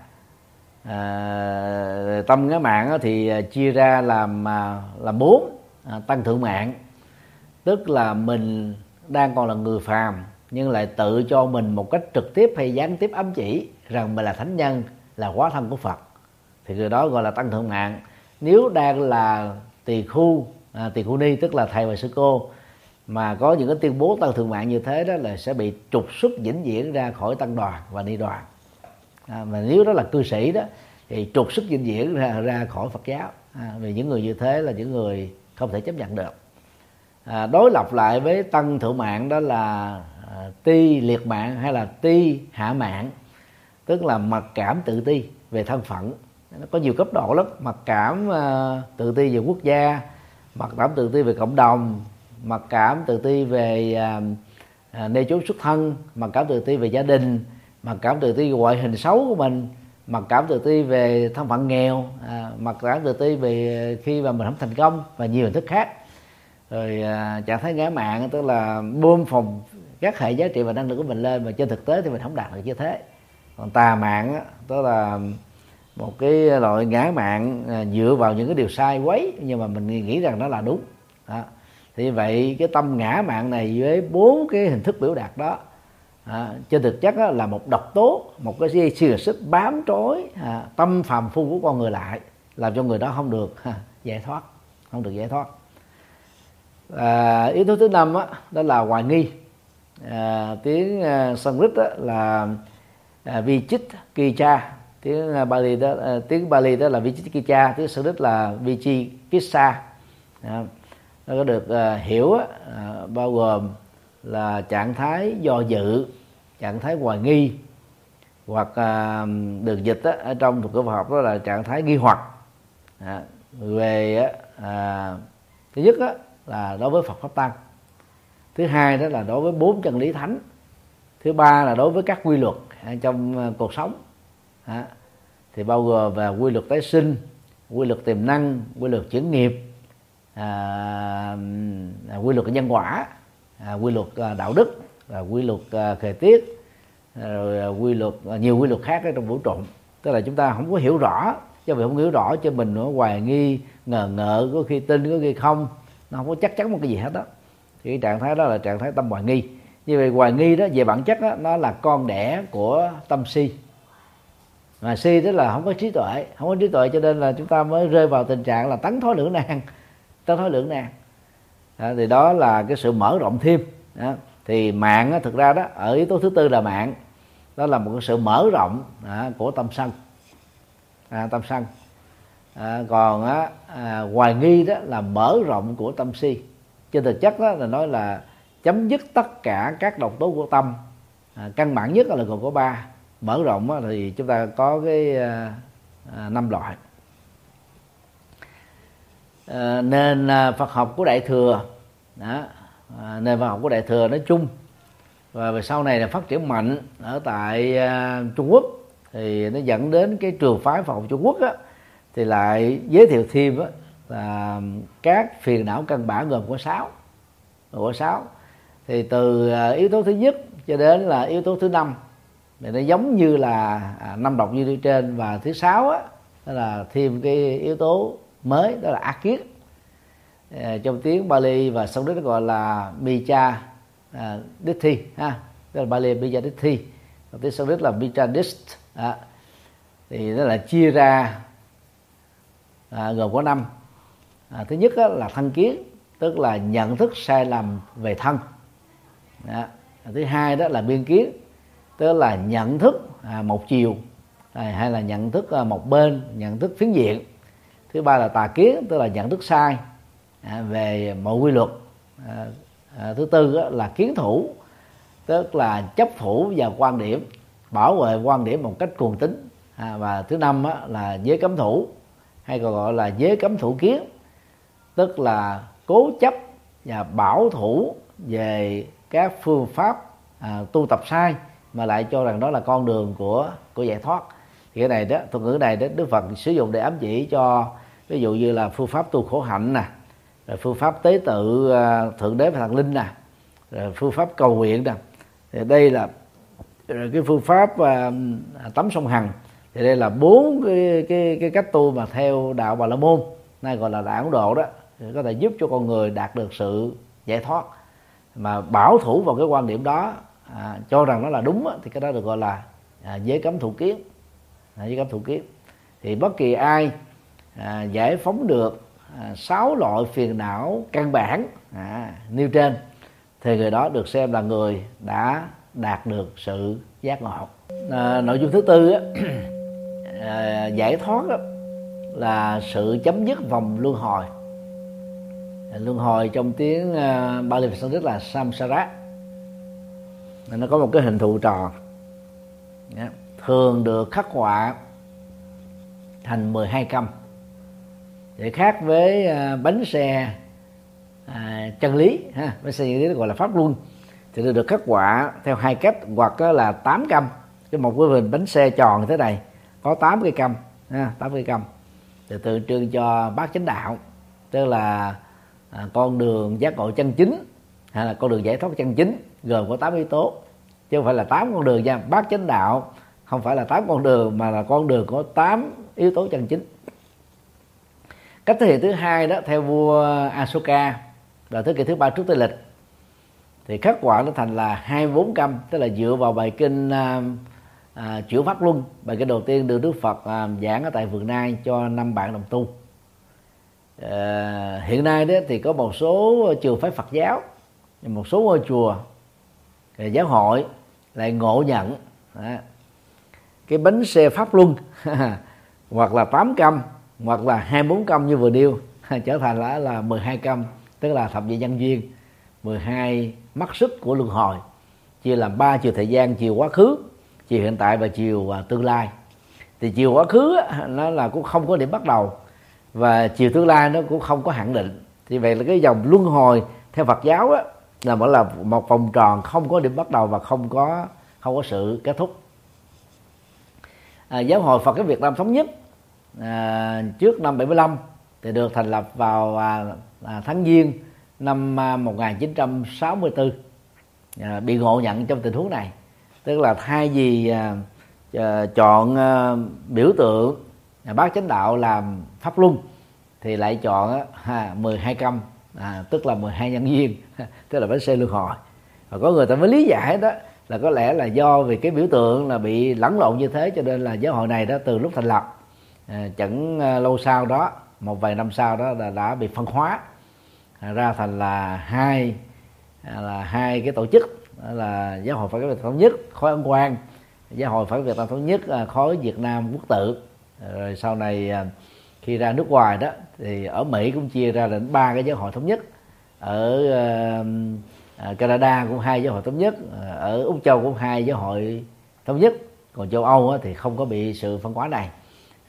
À, tâm ngã mạng thì chia ra làm à, làm bốn à, tăng thượng mạng. Tức là mình đang còn là người phàm nhưng lại tự cho mình một cách trực tiếp hay gián tiếp ám chỉ rằng mình là thánh nhân là quá thân của phật. Thì người đó gọi là tăng thượng mạng. Nếu đang là tỳ khu à, tỳ khu ni tức là thầy và sư cô mà có những cái tuyên bố tăng thượng mạng như thế đó là sẽ bị trục xuất vĩnh viễn ra khỏi tăng đoàn và ni đoàn. À, mà nếu đó là cư sĩ đó thì trục xuất vĩnh viễn ra ra khỏi phật giáo. À, vì những người như thế là những người không thể chấp nhận được. À, đối lập lại với tăng thượng mạng đó là à, ti liệt mạng hay là ti hạ mạng tức là mặc cảm tự ti về thân phận. Nó có nhiều cấp độ lắm mặc cảm uh, tự ti về quốc gia mặc cảm tự ti về cộng đồng mặc cảm tự ti về à, à, nơi chốn xuất thân mặc cảm tự ti về gia đình mặc cảm tự ti về ngoại hình xấu của mình mặc cảm tự ti về thân phận nghèo à, mặc cảm tự ti về khi mà mình không thành công và nhiều hình thức khác. Rồi à, trạng thái ngã mạng tức là bơm phòng các hệ giá trị và năng lực của mình lên mà trên thực tế thì mình không đạt được như thế. Còn tà mạng đó, tức là một cái loại ngã mạng à, dựa vào những cái điều sai quấy nhưng mà mình nghĩ rằng nó là đúng. Đó thì vậy cái tâm ngã mạng này với bốn cái hình thức biểu đạt đó à, trên thực chất đó là một độc tố một cái dây xì xích bám trói à, tâm phàm phu của con người lại làm cho người đó không được à, giải thoát không được giải thoát. À, yếu tố thứ năm đó, đó là hoài nghi. À, tiếng à, Sanskrit đó là à, vichit kicha. Tiếng à, Bali đó à, tiếng Bali đó là vichit kicha tiếng Sanskrit là vichi kissa à, nó có được uh, hiểu uh, bao gồm là trạng thái do dự trạng thái hoài nghi hoặc à, uh, được dịch đó, ở trong thuộc ngữ học đó là trạng thái nghi hoặc. À, về uh, thứ nhất đó, là đối với Phật pháp tăng. Thứ hai đó là đối với bốn chân lý thánh. Thứ ba là đối với các quy luật trong cuộc sống. Thì bao gồm về quy luật tái sinh quy luật tiềm năng quy luật chuyển nghiệp. À, à, quy luật nhân quả à, quy luật à, đạo đức à, quy luật à, thời tiết à, rồi à, quy luật à, nhiều quy luật khác ở trong vũ trụ. Tức là chúng ta không có hiểu rõ cho vì không hiểu rõ cho mình nó hoài nghi ngờ ngợ có khi tin có khi không. Nó không có chắc chắn một cái gì hết đó. Thì cái trạng thái đó là trạng thái tâm hoài nghi. Như vậy hoài nghi đó về bản chất đó, nó là con đẻ của tâm si. Mà si tức là không có trí tuệ không có trí tuệ cho nên là chúng ta mới rơi vào tình trạng là tấn thối lưỡng nan tới thối lưỡng nan. À, thì đó là cái sự mở rộng thêm. À, thì mạng á, thực ra đó ở yếu tố thứ tư là mạng. Đó là một cái sự mở rộng à, của tâm sân. À, tâm sân. À, còn á, à, hoài nghi đó là mở rộng của tâm si. Trên thực chất đó là nói là chấm dứt tất cả các độc tố của tâm. À, căn bản nhất là gồm có ba. Mở rộng thì chúng ta có cái à, à năm loại. Ờ, à, nên Phật học của Đại thừa. Đó, à, nền Phật học của Đại thừa nói chung. Và về sau này là phát triển mạnh ở tại à, Trung Quốc. Thì nó dẫn đến cái trường phái Phật học Trung Quốc á, thì lại giới thiệu thêm á, là các phiền não căn bản gồm có sáu. Gồm có sáu. Thì từ à, yếu tố thứ nhất cho đến là yếu tố thứ năm thì nó giống như là à, năm độc như trên. Và thứ sáu á đó là thêm cái yếu tố mới đó là ác kiết ờ, trong tiếng Bali và Sanskrit gọi là Micha à, Dithi ha. Đó là Bali Micha Dithi còn tiếng Sanskrit là Micha Dist à, thì nó là chia ra à, gồm có năm. À, thứ nhất đó là thân kiến tức là nhận thức sai lầm về thân. Đó. thứ hai đó là biên kiến tức là nhận thức à, một chiều. À, hay là nhận thức à, một bên nhận thức phiến diện thứ ba là tà kiến tức là nhận thức sai à, về mọi quy luật. À, à, thứ tư là kiến thủ tức là chấp thủ và quan điểm bảo vệ quan điểm một cách cuồng tín. Và thứ năm là giới cấm thủ hay còn gọi là giới cấm thủ kiến tức là cố chấp và bảo thủ về các phương pháp à, tu tập sai mà lại cho rằng đó là con đường của của giải thoát. Thì cái này đó thuật ngữ này đó đức phật sử dụng để ám chỉ cho ví dụ như là phương pháp tu khổ hạnh nè rồi phương pháp tế tự à, thượng đế và thần linh nè rồi phương pháp cầu nguyện nè. Thì đây là cái phương pháp uh, tắm sông hằng. Thì đây là bốn cái, cái cái cách tu mà theo đạo bà la môn nay gọi là đạo ấn độ đó có thể giúp cho con người đạt được sự giải thoát. Mà bảo thủ vào cái quan điểm đó à, cho rằng nó là đúng thì cái đó được gọi là à, giới cấm thủ kiến. À, giới cấm thủ kiến. Thì bất kỳ ai à, giải phóng được à, sáu loại phiền não căn bản à, nêu trên. Thì người đó được xem là người đã đạt được sự giác ngộ à, nội dung thứ tư á, à, giải thoát á, là sự chấm dứt vòng luân hồi. À, luân hồi trong tiếng à, Bali và Sanskrit là samsara. Nó có một cái hình thù tròn thường được khắc họa thành 12 câm để khác với à, bánh xe à, chân lý ha bánh xe chân lý gọi là pháp luân. Thì nó được khắc họa theo hai cách hoặc là tám câm cái một cái hình bánh xe tròn như thế này có tám cây câm ha, tám cây câm thì tượng trưng cho bát chánh đạo tức là à, con đường giác ngộ chân chính hay là con đường giải thoát chân chính gồm có tám yếu tố. Chứ không phải là tám con đường nha bát chánh đạo không phải là tám con đường mà là con đường có tám yếu tố chân chính cách thể hiện thứ hai đó theo vua Asoka là thế kỷ thứ ba trước tây lịch. Thì khắc quả nó thành là hai bốn câm tức là dựa vào bài kinh à, à, chuyển pháp luân bài kinh đầu tiên được đức phật à, giảng ở tại vườn nai cho năm bạn đồng tu. À, hiện nay đó thì có một số trường phái phật giáo một số ngôi chùa à, giáo hội lại ngộ nhận đó, cái bánh xe pháp luân hoặc là tám câm hoặc là hai bốn như vừa điêu trở thành là là 12 công tức là thập vị nhân duyên 12 mắt sức của luân hồi chia làm ba chiều thời gian chiều quá khứ chiều hiện tại và chiều à, tương lai. Thì chiều quá khứ nó là cũng không có điểm bắt đầu và chiều tương lai nó cũng không có hạn định. Thì vậy là cái dòng luân hồi theo Phật giáo á, là mỗi là một vòng tròn không có điểm bắt đầu và không có không có sự kết thúc. À, giáo hội Phật cái Việt Nam thống nhất à, trước năm 75 thì được thành lập vào à, à, tháng giêng năm à, 1964 à, bị ngộ nhận trong tình huống này. Tức là thay vì à, à, chọn à, biểu tượng à, bác chánh đạo làm pháp luân thì lại chọn à, 12 câm à, tức là 12 nhân viên tức là bánh xe luân hồi. Và có người ta mới lý giải đó là có lẽ là do vì cái biểu tượng là bị lẫn lộn như thế cho nên là giáo hội này đó từ lúc thành lập à, chẳng à, lâu sau đó một vài năm sau đó là đã bị phân hóa. À, ra thành là hai à, là hai cái tổ chức đó là giáo hội phật giáo việt thống nhất khối ấn quan giáo hội phật việt nam thống nhất à, khối việt nam quốc tự. À, rồi sau này à, khi ra nước ngoài đó thì ở mỹ cũng chia ra đến ba cái giáo hội thống nhất. Ở uh, canada cũng hai giáo hội thống nhất. Ở úc châu cũng hai giáo hội thống nhất. Còn châu âu á, thì không có bị sự phân hóa này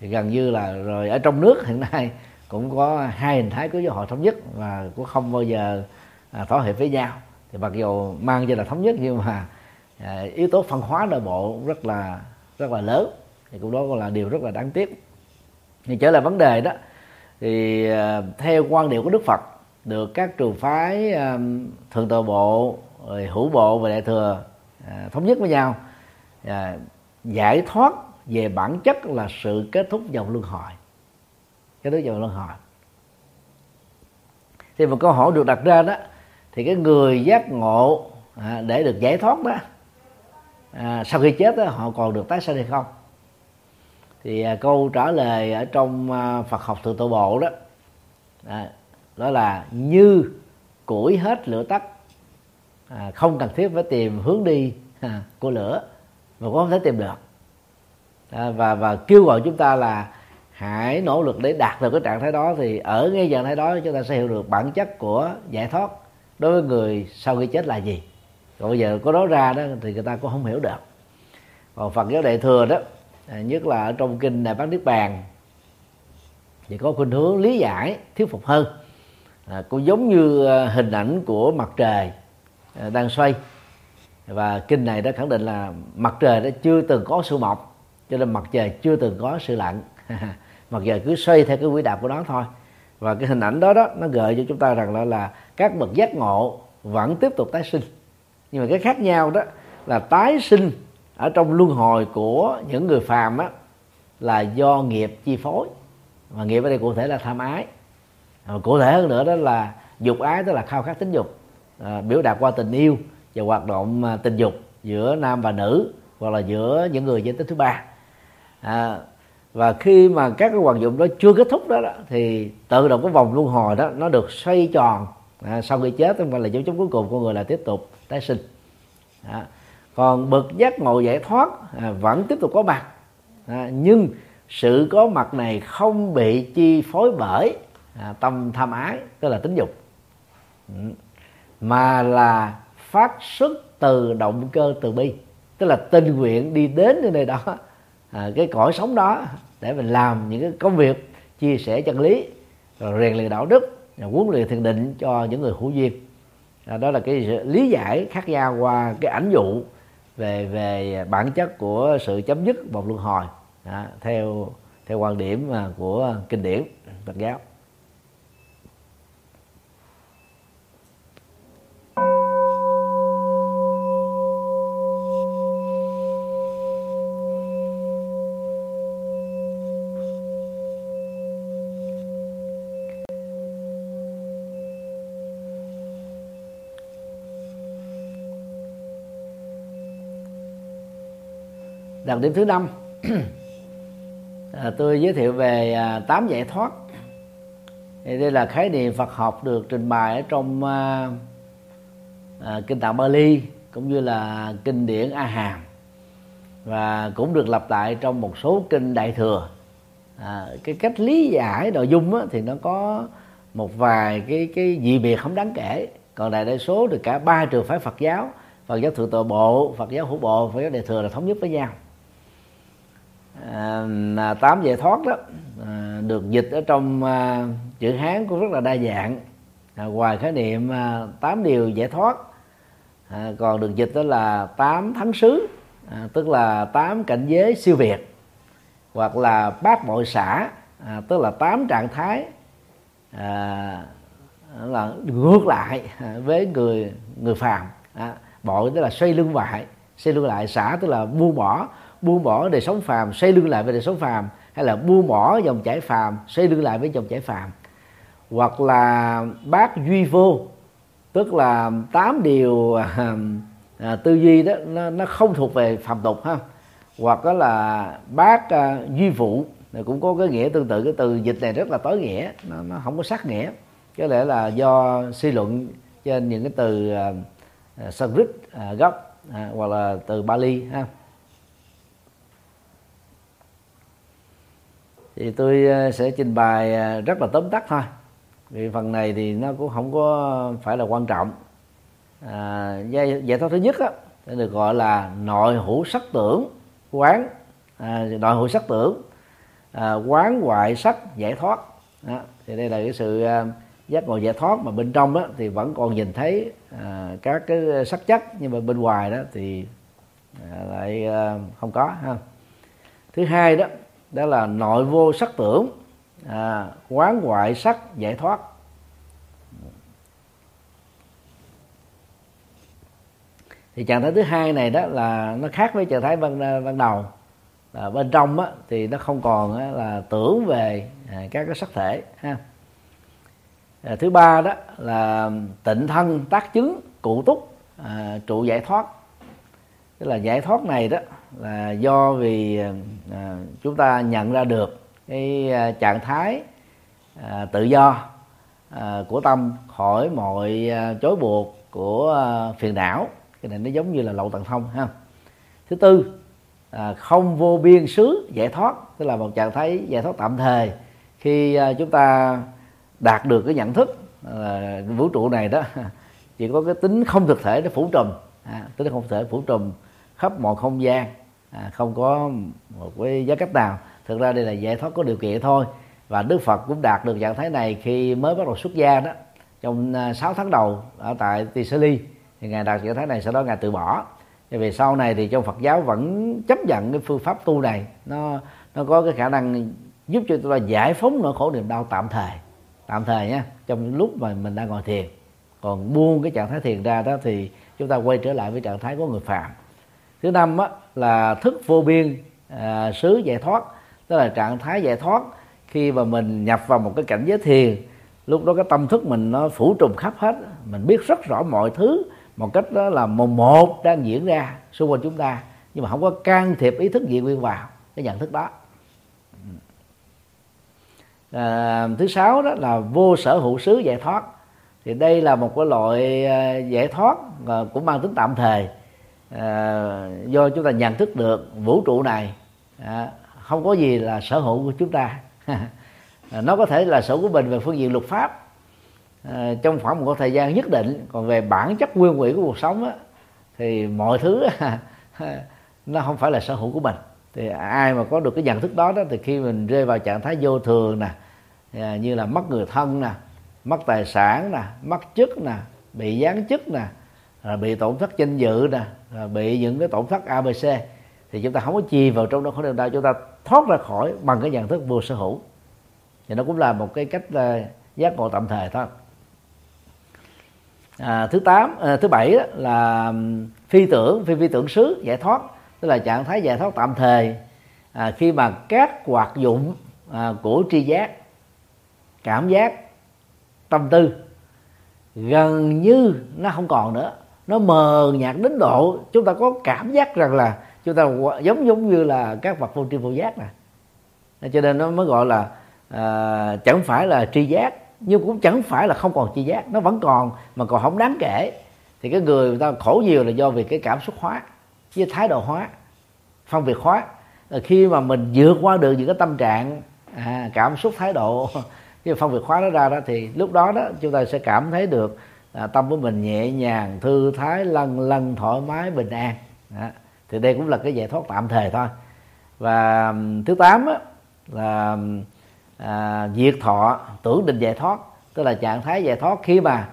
thì gần như là rồi ở trong nước hiện nay cũng có hai hình thái của giáo hội thống nhất và cũng không bao giờ à, thỏa hiệp với nhau. Thì mặc dù mang danh là thống nhất nhưng mà à, yếu tố phân hóa nội bộ rất là rất là lớn. Thì cũng đó cũng là điều rất là đáng tiếc. Thì trở lại vấn đề đó thì à, theo quan điểm của đức phật được các trường phái à, thường tọa bộ rồi hữu bộ và đại thừa à, thống nhất với nhau à, giải thoát về bản chất là sự kết thúc dòng luân hồi. Kết thúc dòng luân hồi. Thì một câu hỏi được đặt ra đó thì cái người giác ngộ à, để được giải thoát đó à, sau khi chết đó, họ còn được tái sinh hay không? Thì à, câu trả lời ở trong à, Phật học từ tổ bộ đó à, đó là như củi hết lửa tắt à, không cần thiết phải tìm hướng đi à, của lửa mà cũng không thể tìm được à, và và kêu gọi chúng ta là hãy nỗ lực để đạt được cái trạng thái đó. Thì ở ngay trạng thái đó chúng ta sẽ hiểu được bản chất của giải thoát đối với người sau khi chết là gì. Còn bây giờ có nói ra đó thì người ta cũng không hiểu được. Còn Phật giáo đại thừa đó à, nhất là ở trong kinh đại bát niết bàn thì có khuynh hướng lý giải thuyết phục hơn. À, cũng giống như à, hình ảnh của mặt trời à, đang xoay. Và kinh này đã khẳng định là mặt trời đã chưa từng có sự mọc cho nên mặt trời chưa từng có sự lặn. Mặt trời cứ xoay theo cái quỹ đạo của nó thôi. Và cái hình ảnh đó đó nó gợi cho chúng ta rằng là là các bậc giác ngộ vẫn tiếp tục tái sinh. Nhưng mà cái khác nhau đó là tái sinh ở trong luân hồi của những người phàm á là do nghiệp chi phối. Mà nghiệp ở đây cụ thể là tham ái. Mà cụ thể hơn nữa đó là dục ái tức là khao khát tính dục. À, biểu đạt qua tình yêu và hoạt động à, tình dục giữa nam và nữ hoặc là giữa những người giới tính thứ ba à, và khi mà các cái hoạt dụng đó chưa kết thúc đó, đó thì tự động cái vòng luân hồi đó nó được xoay tròn. À, sau khi chết không phải là dấu chấm cuối cùng của người là tiếp tục tái sinh. À, còn bậc giác ngộ giải thoát à, vẫn tiếp tục có mặt. À, nhưng sự có mặt này không bị chi phối bởi à, tâm tham ái tức là tính dục. Ừ, mà là phát xuất từ động cơ từ bi tức là tình nguyện đi đến nơi đó à, cái cõi sống đó để mình làm những cái công việc chia sẻ chân lý rồi rèn luyện đạo đức và huấn luyện thiền định cho những người hữu duyên. À, đó là cái lý giải khác nhau qua cái ảnh dụ về về bản chất của sự chấm dứt một luân hồi à, theo theo quan điểm à, của kinh điển Phật giáo. Đặc điểm thứ năm. À, tôi giới thiệu về à, tám giải thoát. Thì đây là khái niệm Phật học được trình bày ở trong à, à, kinh tạng Bali cũng như là kinh điển A Hàm. Và cũng được lặp lại trong một số kinh Đại thừa. À, cái cách lý giải nội dung á, thì nó có một vài cái cái dị biệt không đáng kể. Còn đại đa số được cả ba trường phái Phật giáo Phật giáo thượng tọa bộ Phật giáo hữu bộ Phật giáo đại thừa là thống nhất với nhau à, tám giải thoát đó à, được dịch ở trong à, chữ hán cũng rất là đa dạng. À, ngoài khái niệm à, tám điều giải thoát. À, còn được dịch đó là tám thắng xứ à, tức là tám cảnh giới siêu việt hoặc là bát bội xã à, tức là tám trạng thái à, là ngược lại với người người phàm. À, bội tức là xoay lưng lại xoay lưng lại xả tức là buông bỏ buông bỏ đời sống phàm xây lưng lại với đời sống phàm hay là buông bỏ dòng chảy phàm xây lưng lại với dòng chảy phàm. Hoặc là bác duy vô tức là tám điều à, à, tư duy đó nó, nó không thuộc về phàm tục ha. Hoặc đó là bác à, duy vụ cũng có cái nghĩa tương tự cái từ dịch này rất là tối nghĩa nó, nó không có sắc nghĩa. Có lẽ là do suy luận trên những cái từ à, à Sanskrit à, gốc à, hoặc là từ Bali ha. Thì tôi ờ, sẽ trình bày ờ, rất là tóm tắt thôi. Vì phần này thì nó cũng không có phải là quan trọng. À, giải, giải thoát thứ nhất á được gọi là nội hữu sắc tưởng quán. À, nội hữu sắc tưởng à, quán ngoại sắc giải thoát. Đó. thì đây là cái sự à, giác ngộ giải thoát mà bên trong đó thì vẫn còn nhìn thấy à, các cái sắc chất nhưng mà bên ngoài đó thì à, lại à, không có ha. Thứ hai đó đó là nội vô sắc tưởng à, quán ngoại sắc giải thoát. Thì trạng thái thứ hai này đó là nó khác với trạng thái ban ban đầu. À, bên trong á, thì nó không còn á, là tưởng về à, các cái sắc thể ha. À, thứ ba đó là tịnh thân tác chứng cụ túc à, trụ giải thoát. Tức là giải thoát này đó là do vì à, chúng ta nhận ra được cái à, trạng thái à, tự do à, của tâm khỏi mọi à, chối buộc của à, phiền não. Cái này nó giống như là lậu tận thông ha. Thứ tư à, không vô biên xứ giải thoát tức là một trạng thái giải thoát tạm thời. Khi à, chúng ta đạt được cái nhận thức à, vũ trụ này đó chỉ có cái tính không thực thể nó phủ trùm à, tính không thực thể phủ trùm khắp mọi không gian. À, không có một cái giá cách nào. Thực ra đây là giải thoát có điều kiện thôi. Và Đức Phật cũng đạt được trạng thái này khi mới bắt đầu xuất gia đó trong à, 6 tháng đầu ở tại Tisali thì ngài đạt trạng thái này sau đó ngài từ bỏ. Vì về sau này thì trong Phật giáo vẫn chấp nhận cái phương pháp tu này. Nó nó có cái khả năng giúp cho chúng ta giải phóng nỗi khổ niềm đau tạm thời. Tạm thời nhé trong lúc mà mình đang ngồi thiền. Còn buông cái trạng thái thiền ra đó thì chúng ta quay trở lại với trạng thái của người phạm thứ năm á, là thức vô biên à, xứ giải thoát. Tức là trạng thái giải thoát khi mà mình nhập vào một cái cảnh giới thiền lúc đó cái tâm thức mình nó phủ trùm khắp hết. Mình biết rất rõ mọi thứ một cách đó là một một đang diễn ra xung quanh chúng ta nhưng mà không có can thiệp ý thức dị nguyên vào cái nhận thức đó. À, thứ sáu đó là vô sở hữu xứ giải thoát. Thì đây là một cái loại à, giải thoát à, cũng mang tính tạm thời à, do chúng ta nhận thức được vũ trụ này à, không có gì là sở hữu của chúng ta. À, nó có thể là sở của mình về phương diện luật pháp. À, trong khoảng một thời gian nhất định còn về bản chất nguyên quỷ của cuộc sống á, thì mọi thứ nó không phải là sở hữu của mình. Thì ai mà có được cái nhận thức đó đó thì khi mình rơi vào trạng thái vô thường nè à, như là mất người thân nè mất tài sản nè mất chức nè bị giáng chức nè rồi bị tổn thất danh dự nè rồi bị những cái tổn thất abc thì chúng ta không có chi vào trong đó khổ niềm đau. Chúng ta thoát ra khỏi bằng cái nhận thức vô sở hữu. Thì nó cũng là một cái cách uh, giác ngộ tạm thời thôi. À, thứ tám à, thứ bảy đó là phi tưởng phi phi tưởng xứ giải thoát. Tức là trạng thái giải thoát tạm thời à, khi mà các hoạt dụng à, của tri giác cảm giác tâm tư gần như nó không còn nữa nó mờ nhạt đến độ chúng ta có cảm giác rằng là chúng ta giống giống như là các vật vô tri vô giác này cho nên nó mới gọi là à, chẳng phải là tri giác nhưng cũng chẳng phải là không còn tri giác. Nó vẫn còn mà còn không đáng kể. Thì cái người người ta khổ nhiều là do vì cái cảm xúc hóa với thái độ hóa phân biệt hóa. Ờ, khi mà mình vượt qua được những cái tâm trạng à, cảm xúc thái độ cái phân biệt hóa nó ra đó thì lúc đó đó chúng ta sẽ cảm thấy được à, tâm của mình nhẹ nhàng thư thái lân lân thoải mái bình an. Đó. thì đây cũng là cái giải thoát tạm thời thôi. Và thứ tám á, là à, diệt thọ tưởng định giải thoát. Tức là trạng thái giải thoát khi mà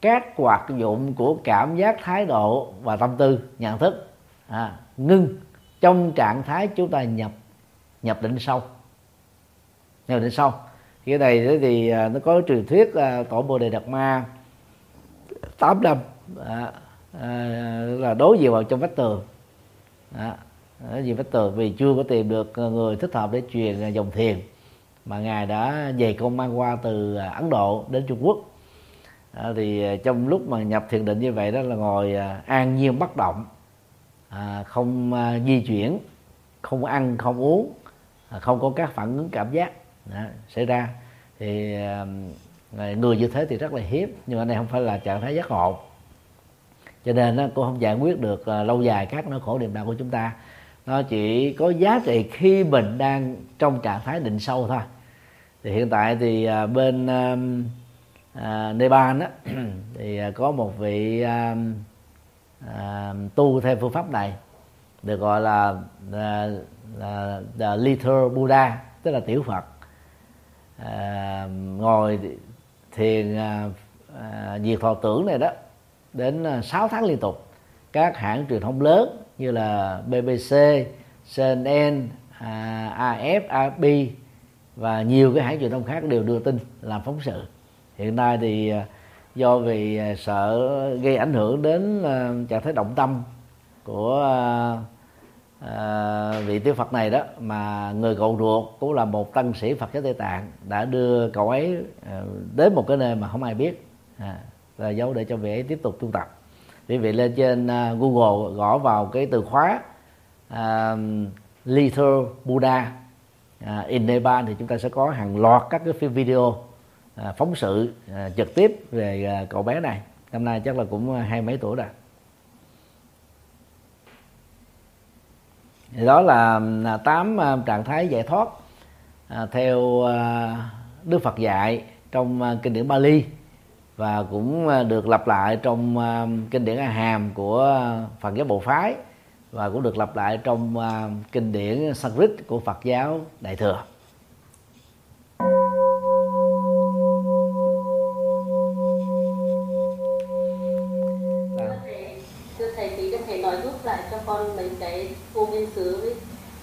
các hoạt dụng của cảm giác thái độ và tâm tư nhận thức à, ngưng trong trạng thái chúng ta nhập nhập định sâu. Nhập định sâu. Cái này thì à, nó có truyền thuyết tổ bồ đề đạt ma tám năm. À, à, là đối diện vào trong vách tường. À, đối gì vách tường vì chưa có tìm được người thích hợp để truyền dòng thiền mà ngài đã về công mang qua từ ấn độ đến trung quốc. Dạ, à, thì trong lúc mà nhập thiền định như vậy đó là ngồi à, an nhiên bất động à, không à, di chuyển không ăn không uống à, không có các phản ứng cảm giác. Đó, xảy ra thì à, người như thế thì rất là hiếm nhưng mà này không phải là trạng thái giác ngộ. Cho nên nó cũng không giải quyết được à, lâu dài các nỗi khổ niềm đau của chúng ta. Nó chỉ có giá trị khi mình đang trong trạng thái định sâu thôi. Thì hiện tại thì à, bên à, Nepal đó thì à, có một vị à, à, tu theo phương pháp này được gọi là, là, là the little Buddha tức là tiểu Phật. À, ngồi thiền à, à, diệt thọ tưởng này đó đến à, 6 tháng liên tục các hãng truyền thông lớn như là BBC, CNN, à, AF, AP và nhiều cái hãng truyền thông khác đều đưa tin làm phóng sự. Hiện nay thì à, do vì à, sợ gây ảnh hưởng đến à, trạng thái động tâm của à, à, vị tiêu Phật này đó mà người cậu ruột cũng là một tăng sĩ Phật giáo Tây Tạng đã đưa cậu ấy à, đến một cái nơi mà không ai biết. À, là dấu để cho vị ấy tiếp tục tu tập. Quý vị lên trên à, Google gõ vào cái từ khóa uh, Little Buddha uh, in Nepal thì chúng ta sẽ có hàng loạt các cái phim video à, phóng sự à, trực tiếp về à, cậu bé này. Năm nay chắc là cũng hai mấy tuổi rồi. Đó là, à, tám à, trạng thái giải thoát à, theo Đức Phật dạy trong kinh điển Bali và cũng được lặp lại trong kinh điển A Hàm của Phật giáo Bộ phái và cũng được lặp lại trong kinh điển Sanskrit của Phật giáo Đại thừa.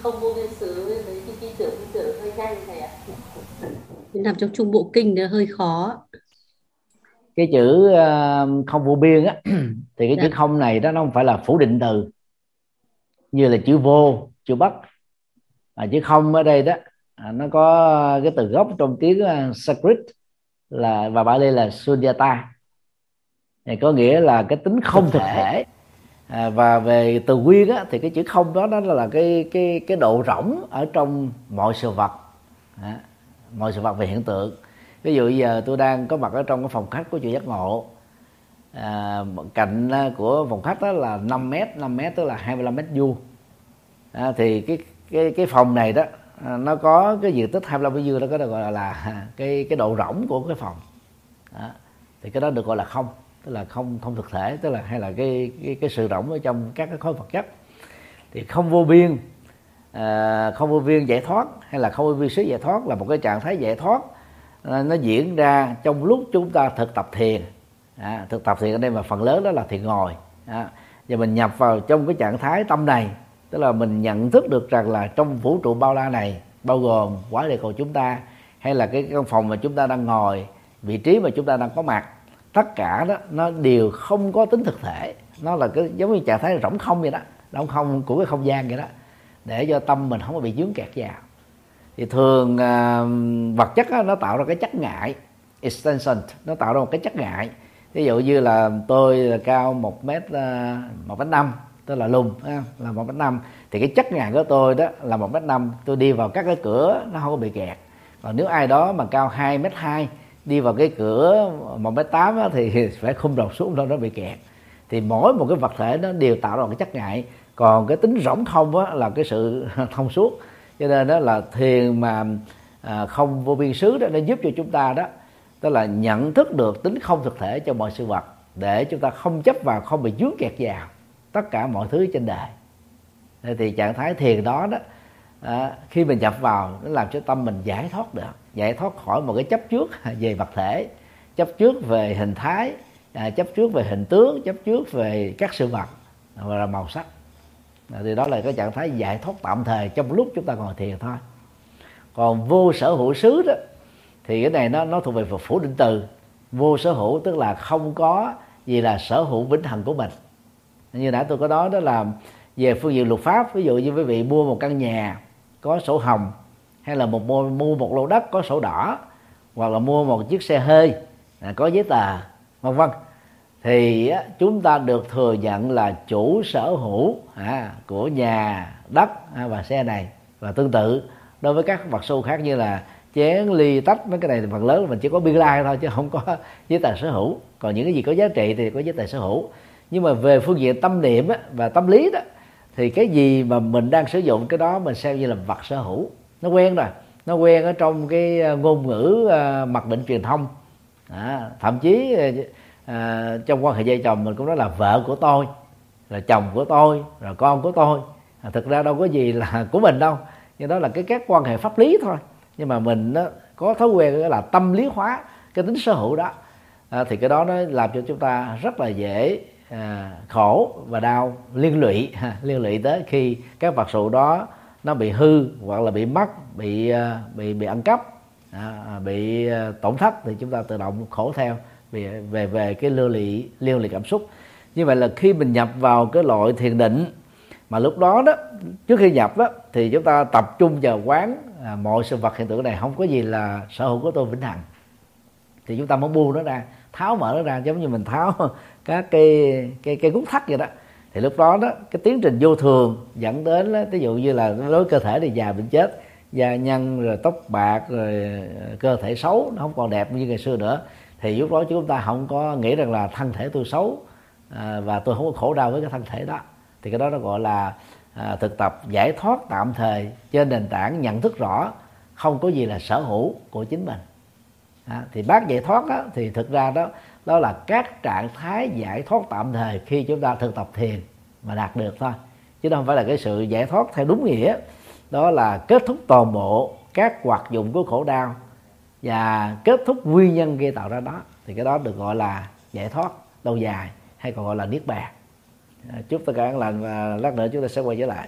Không vô biên xứ với mấy cái phi tưởng phi tưởng hơi nhanh thầy ạ. Làm trong trung bộ kinh nó hơi khó. Cái chữ uh, không vô biên á thì cái dạ. chữ không này đó nó không phải là phủ định từ. Như là chữ vô chữ bất. À, chữ không ở đây đó à, nó có cái từ gốc trong tiếng uh, Sanskrit là và Bali là sunyata. Này có nghĩa là cái tính không thực thể à, và về từ nguyên á, thì cái chữ không đó đó là cái cái cái độ rỗng ở trong mọi sự vật. À, mọi sự vật về hiện tượng. Ví dụ giờ tôi đang có mặt ở trong cái phòng khách của chùa giác ngộ. À, cạnh à, của phòng khách đó là 5 mét 5 mét tức là 25 mét vuông. À, thì cái cái cái phòng này đó à, nó có cái diện tích 25 mét vuông đó có được gọi là, là cái cái độ rỗng của cái phòng. À, thì cái đó được gọi là không tức là không không thực thể tức là hay là cái cái, cái sự rỗng ở trong các cái khối vật chất. Thì không vô biên à, không vô biên giải thoát hay là không vô biên xứ giải thoát là một cái trạng thái giải thoát. À, nó diễn ra trong lúc chúng ta thực tập thiền. À, thực tập thiền ở đây mà phần lớn đó là thiền ngồi. À, và mình nhập vào trong cái trạng thái tâm này. Tức là mình nhận thức được rằng là trong vũ trụ bao la này bao gồm quả địa cầu chúng ta hay là cái căn phòng mà chúng ta đang ngồi vị trí mà chúng ta đang có mặt tất cả đó nó đều không có tính thực thể. Nó là cái giống như trạng thái rỗng không vậy đó rỗng không của cái không gian vậy đó để cho tâm mình không có bị dướng kẹt vào. Thì thường uh, vật chất đó, nó tạo ra cái chất ngại extension nó tạo ra một cái chất ngại. Ví dụ như là tôi là cao một mét à, một mét năm tôi là lùn là một mét năm. Thì cái chất ngại của tôi đó là một mét năm. Tôi đi vào các cái cửa nó không có bị kẹt. Còn nếu ai đó mà cao hai mét hai đi vào cái cửa một mét tám thì phải khung đầu xuống đâu nó bị kẹt. Thì mỗi một cái vật thể nó đều tạo ra một cái chất ngại. Còn cái tính rỗng không á, là cái sự thông suốt. Cho nên đó là thiền mà à, không vô biên xứ đó nó giúp cho chúng ta đó tức là nhận thức được tính không thực thể cho mọi sự vật để chúng ta không chấp vào không bị dướng kẹt vào tất cả mọi thứ trên đời. Thì trạng thái thiền đó đó à, khi mình nhập vào nó làm cho tâm mình giải thoát được giải thoát khỏi một cái chấp trước về vật thể chấp trước về hình thái à, chấp trước về hình tướng chấp trước về các sự vật và là màu sắc. À, thì đó là cái trạng thái giải thoát tạm thời trong lúc chúng ta ngồi thiền thôi. Còn vô sở hữu xứ đó thì cái này nó nó thuộc về Phật phủ định từ. Vô sở hữu tức là không có gì là sở hữu vĩnh hằng của mình. Như nãy tôi có nói đó là về phương diện luật pháp ví dụ như quý vị mua một căn nhà có sổ hồng hay là một mua, mua một lô đất có sổ đỏ hoặc là mua một chiếc xe hơi à, có giấy tờ vân vân. Thì chúng ta được thừa nhận là chủ sở hữu à, của nhà đất à, và xe này. Và tương tự đối với các vật su khác như là chén ly tách mấy cái này thì phần lớn mình chỉ có biên lai thôi chứ không có giấy tờ sở hữu. Còn những cái gì có giá trị thì có giấy tờ sở hữu. Nhưng mà về phương diện tâm niệm á, và tâm lý đó thì cái gì mà mình đang sử dụng cái đó mình xem như là vật sở hữu nó quen rồi. Nó quen ở trong cái à, ngôn ngữ à, mặc định truyền thông. À, thậm chí à, à, trong quan hệ vợ chồng mình cũng nói là vợ của tôi là chồng của tôi là con của tôi. À, thực ra đâu có gì là của mình đâu. Nhưng đó là cái các quan hệ pháp lý thôi. Nhưng mà mình nó có thói quen là tâm lý hóa cái tính sở hữu đó. À, thì cái đó nó làm cho chúng ta rất là dễ à, khổ và đau liên lụy. Liên lụy tới khi các vật sự đó nó bị hư hoặc là bị mất bị à, bị bị ăn cắp à, à bị à, tổn thất thì chúng ta tự động khổ theo về về về cái lưu lị liên lị cảm xúc. Như vậy là khi mình nhập vào cái loại thiền định mà lúc đó đó trước khi nhập đó thì chúng ta tập trung vào quán à, mọi sự vật hiện tượng này không có gì là sở hữu của tôi vĩnh hằng. Thì chúng ta muốn buông nó ra tháo mở nó ra giống như mình tháo các cái cái cái gút thắt vậy đó thì lúc đó đó cái tiến trình vô thường dẫn đến đó, ví dụ như là đối cơ thể thì già bệnh chết da nhăn rồi tóc bạc rồi ờ, cơ thể xấu nó không còn đẹp như ngày xưa nữa. Thì lúc đó chúng ta không có nghĩ rằng là thân thể tôi xấu à, và tôi không có khổ đau với cái thân thể đó. Thì cái đó nó gọi là à, thực tập giải thoát tạm thời trên nền tảng nhận thức rõ không có gì là sở hữu của chính mình. À, thì bác giải thoát đó, thì thực ra đó đó là các trạng thái giải thoát tạm thời khi chúng ta thực tập thiền mà đạt được thôi. Chứ không phải là cái sự giải thoát theo đúng nghĩa. Đó là kết thúc toàn bộ các hoạt dụng của khổ đau và kết thúc nguyên nhân gây tạo ra đó. Thì cái đó được gọi là giải thoát lâu dài hay còn gọi là niết bàn. À, chúc tất cả an lành và lát nữa chúng ta sẽ quay trở lại.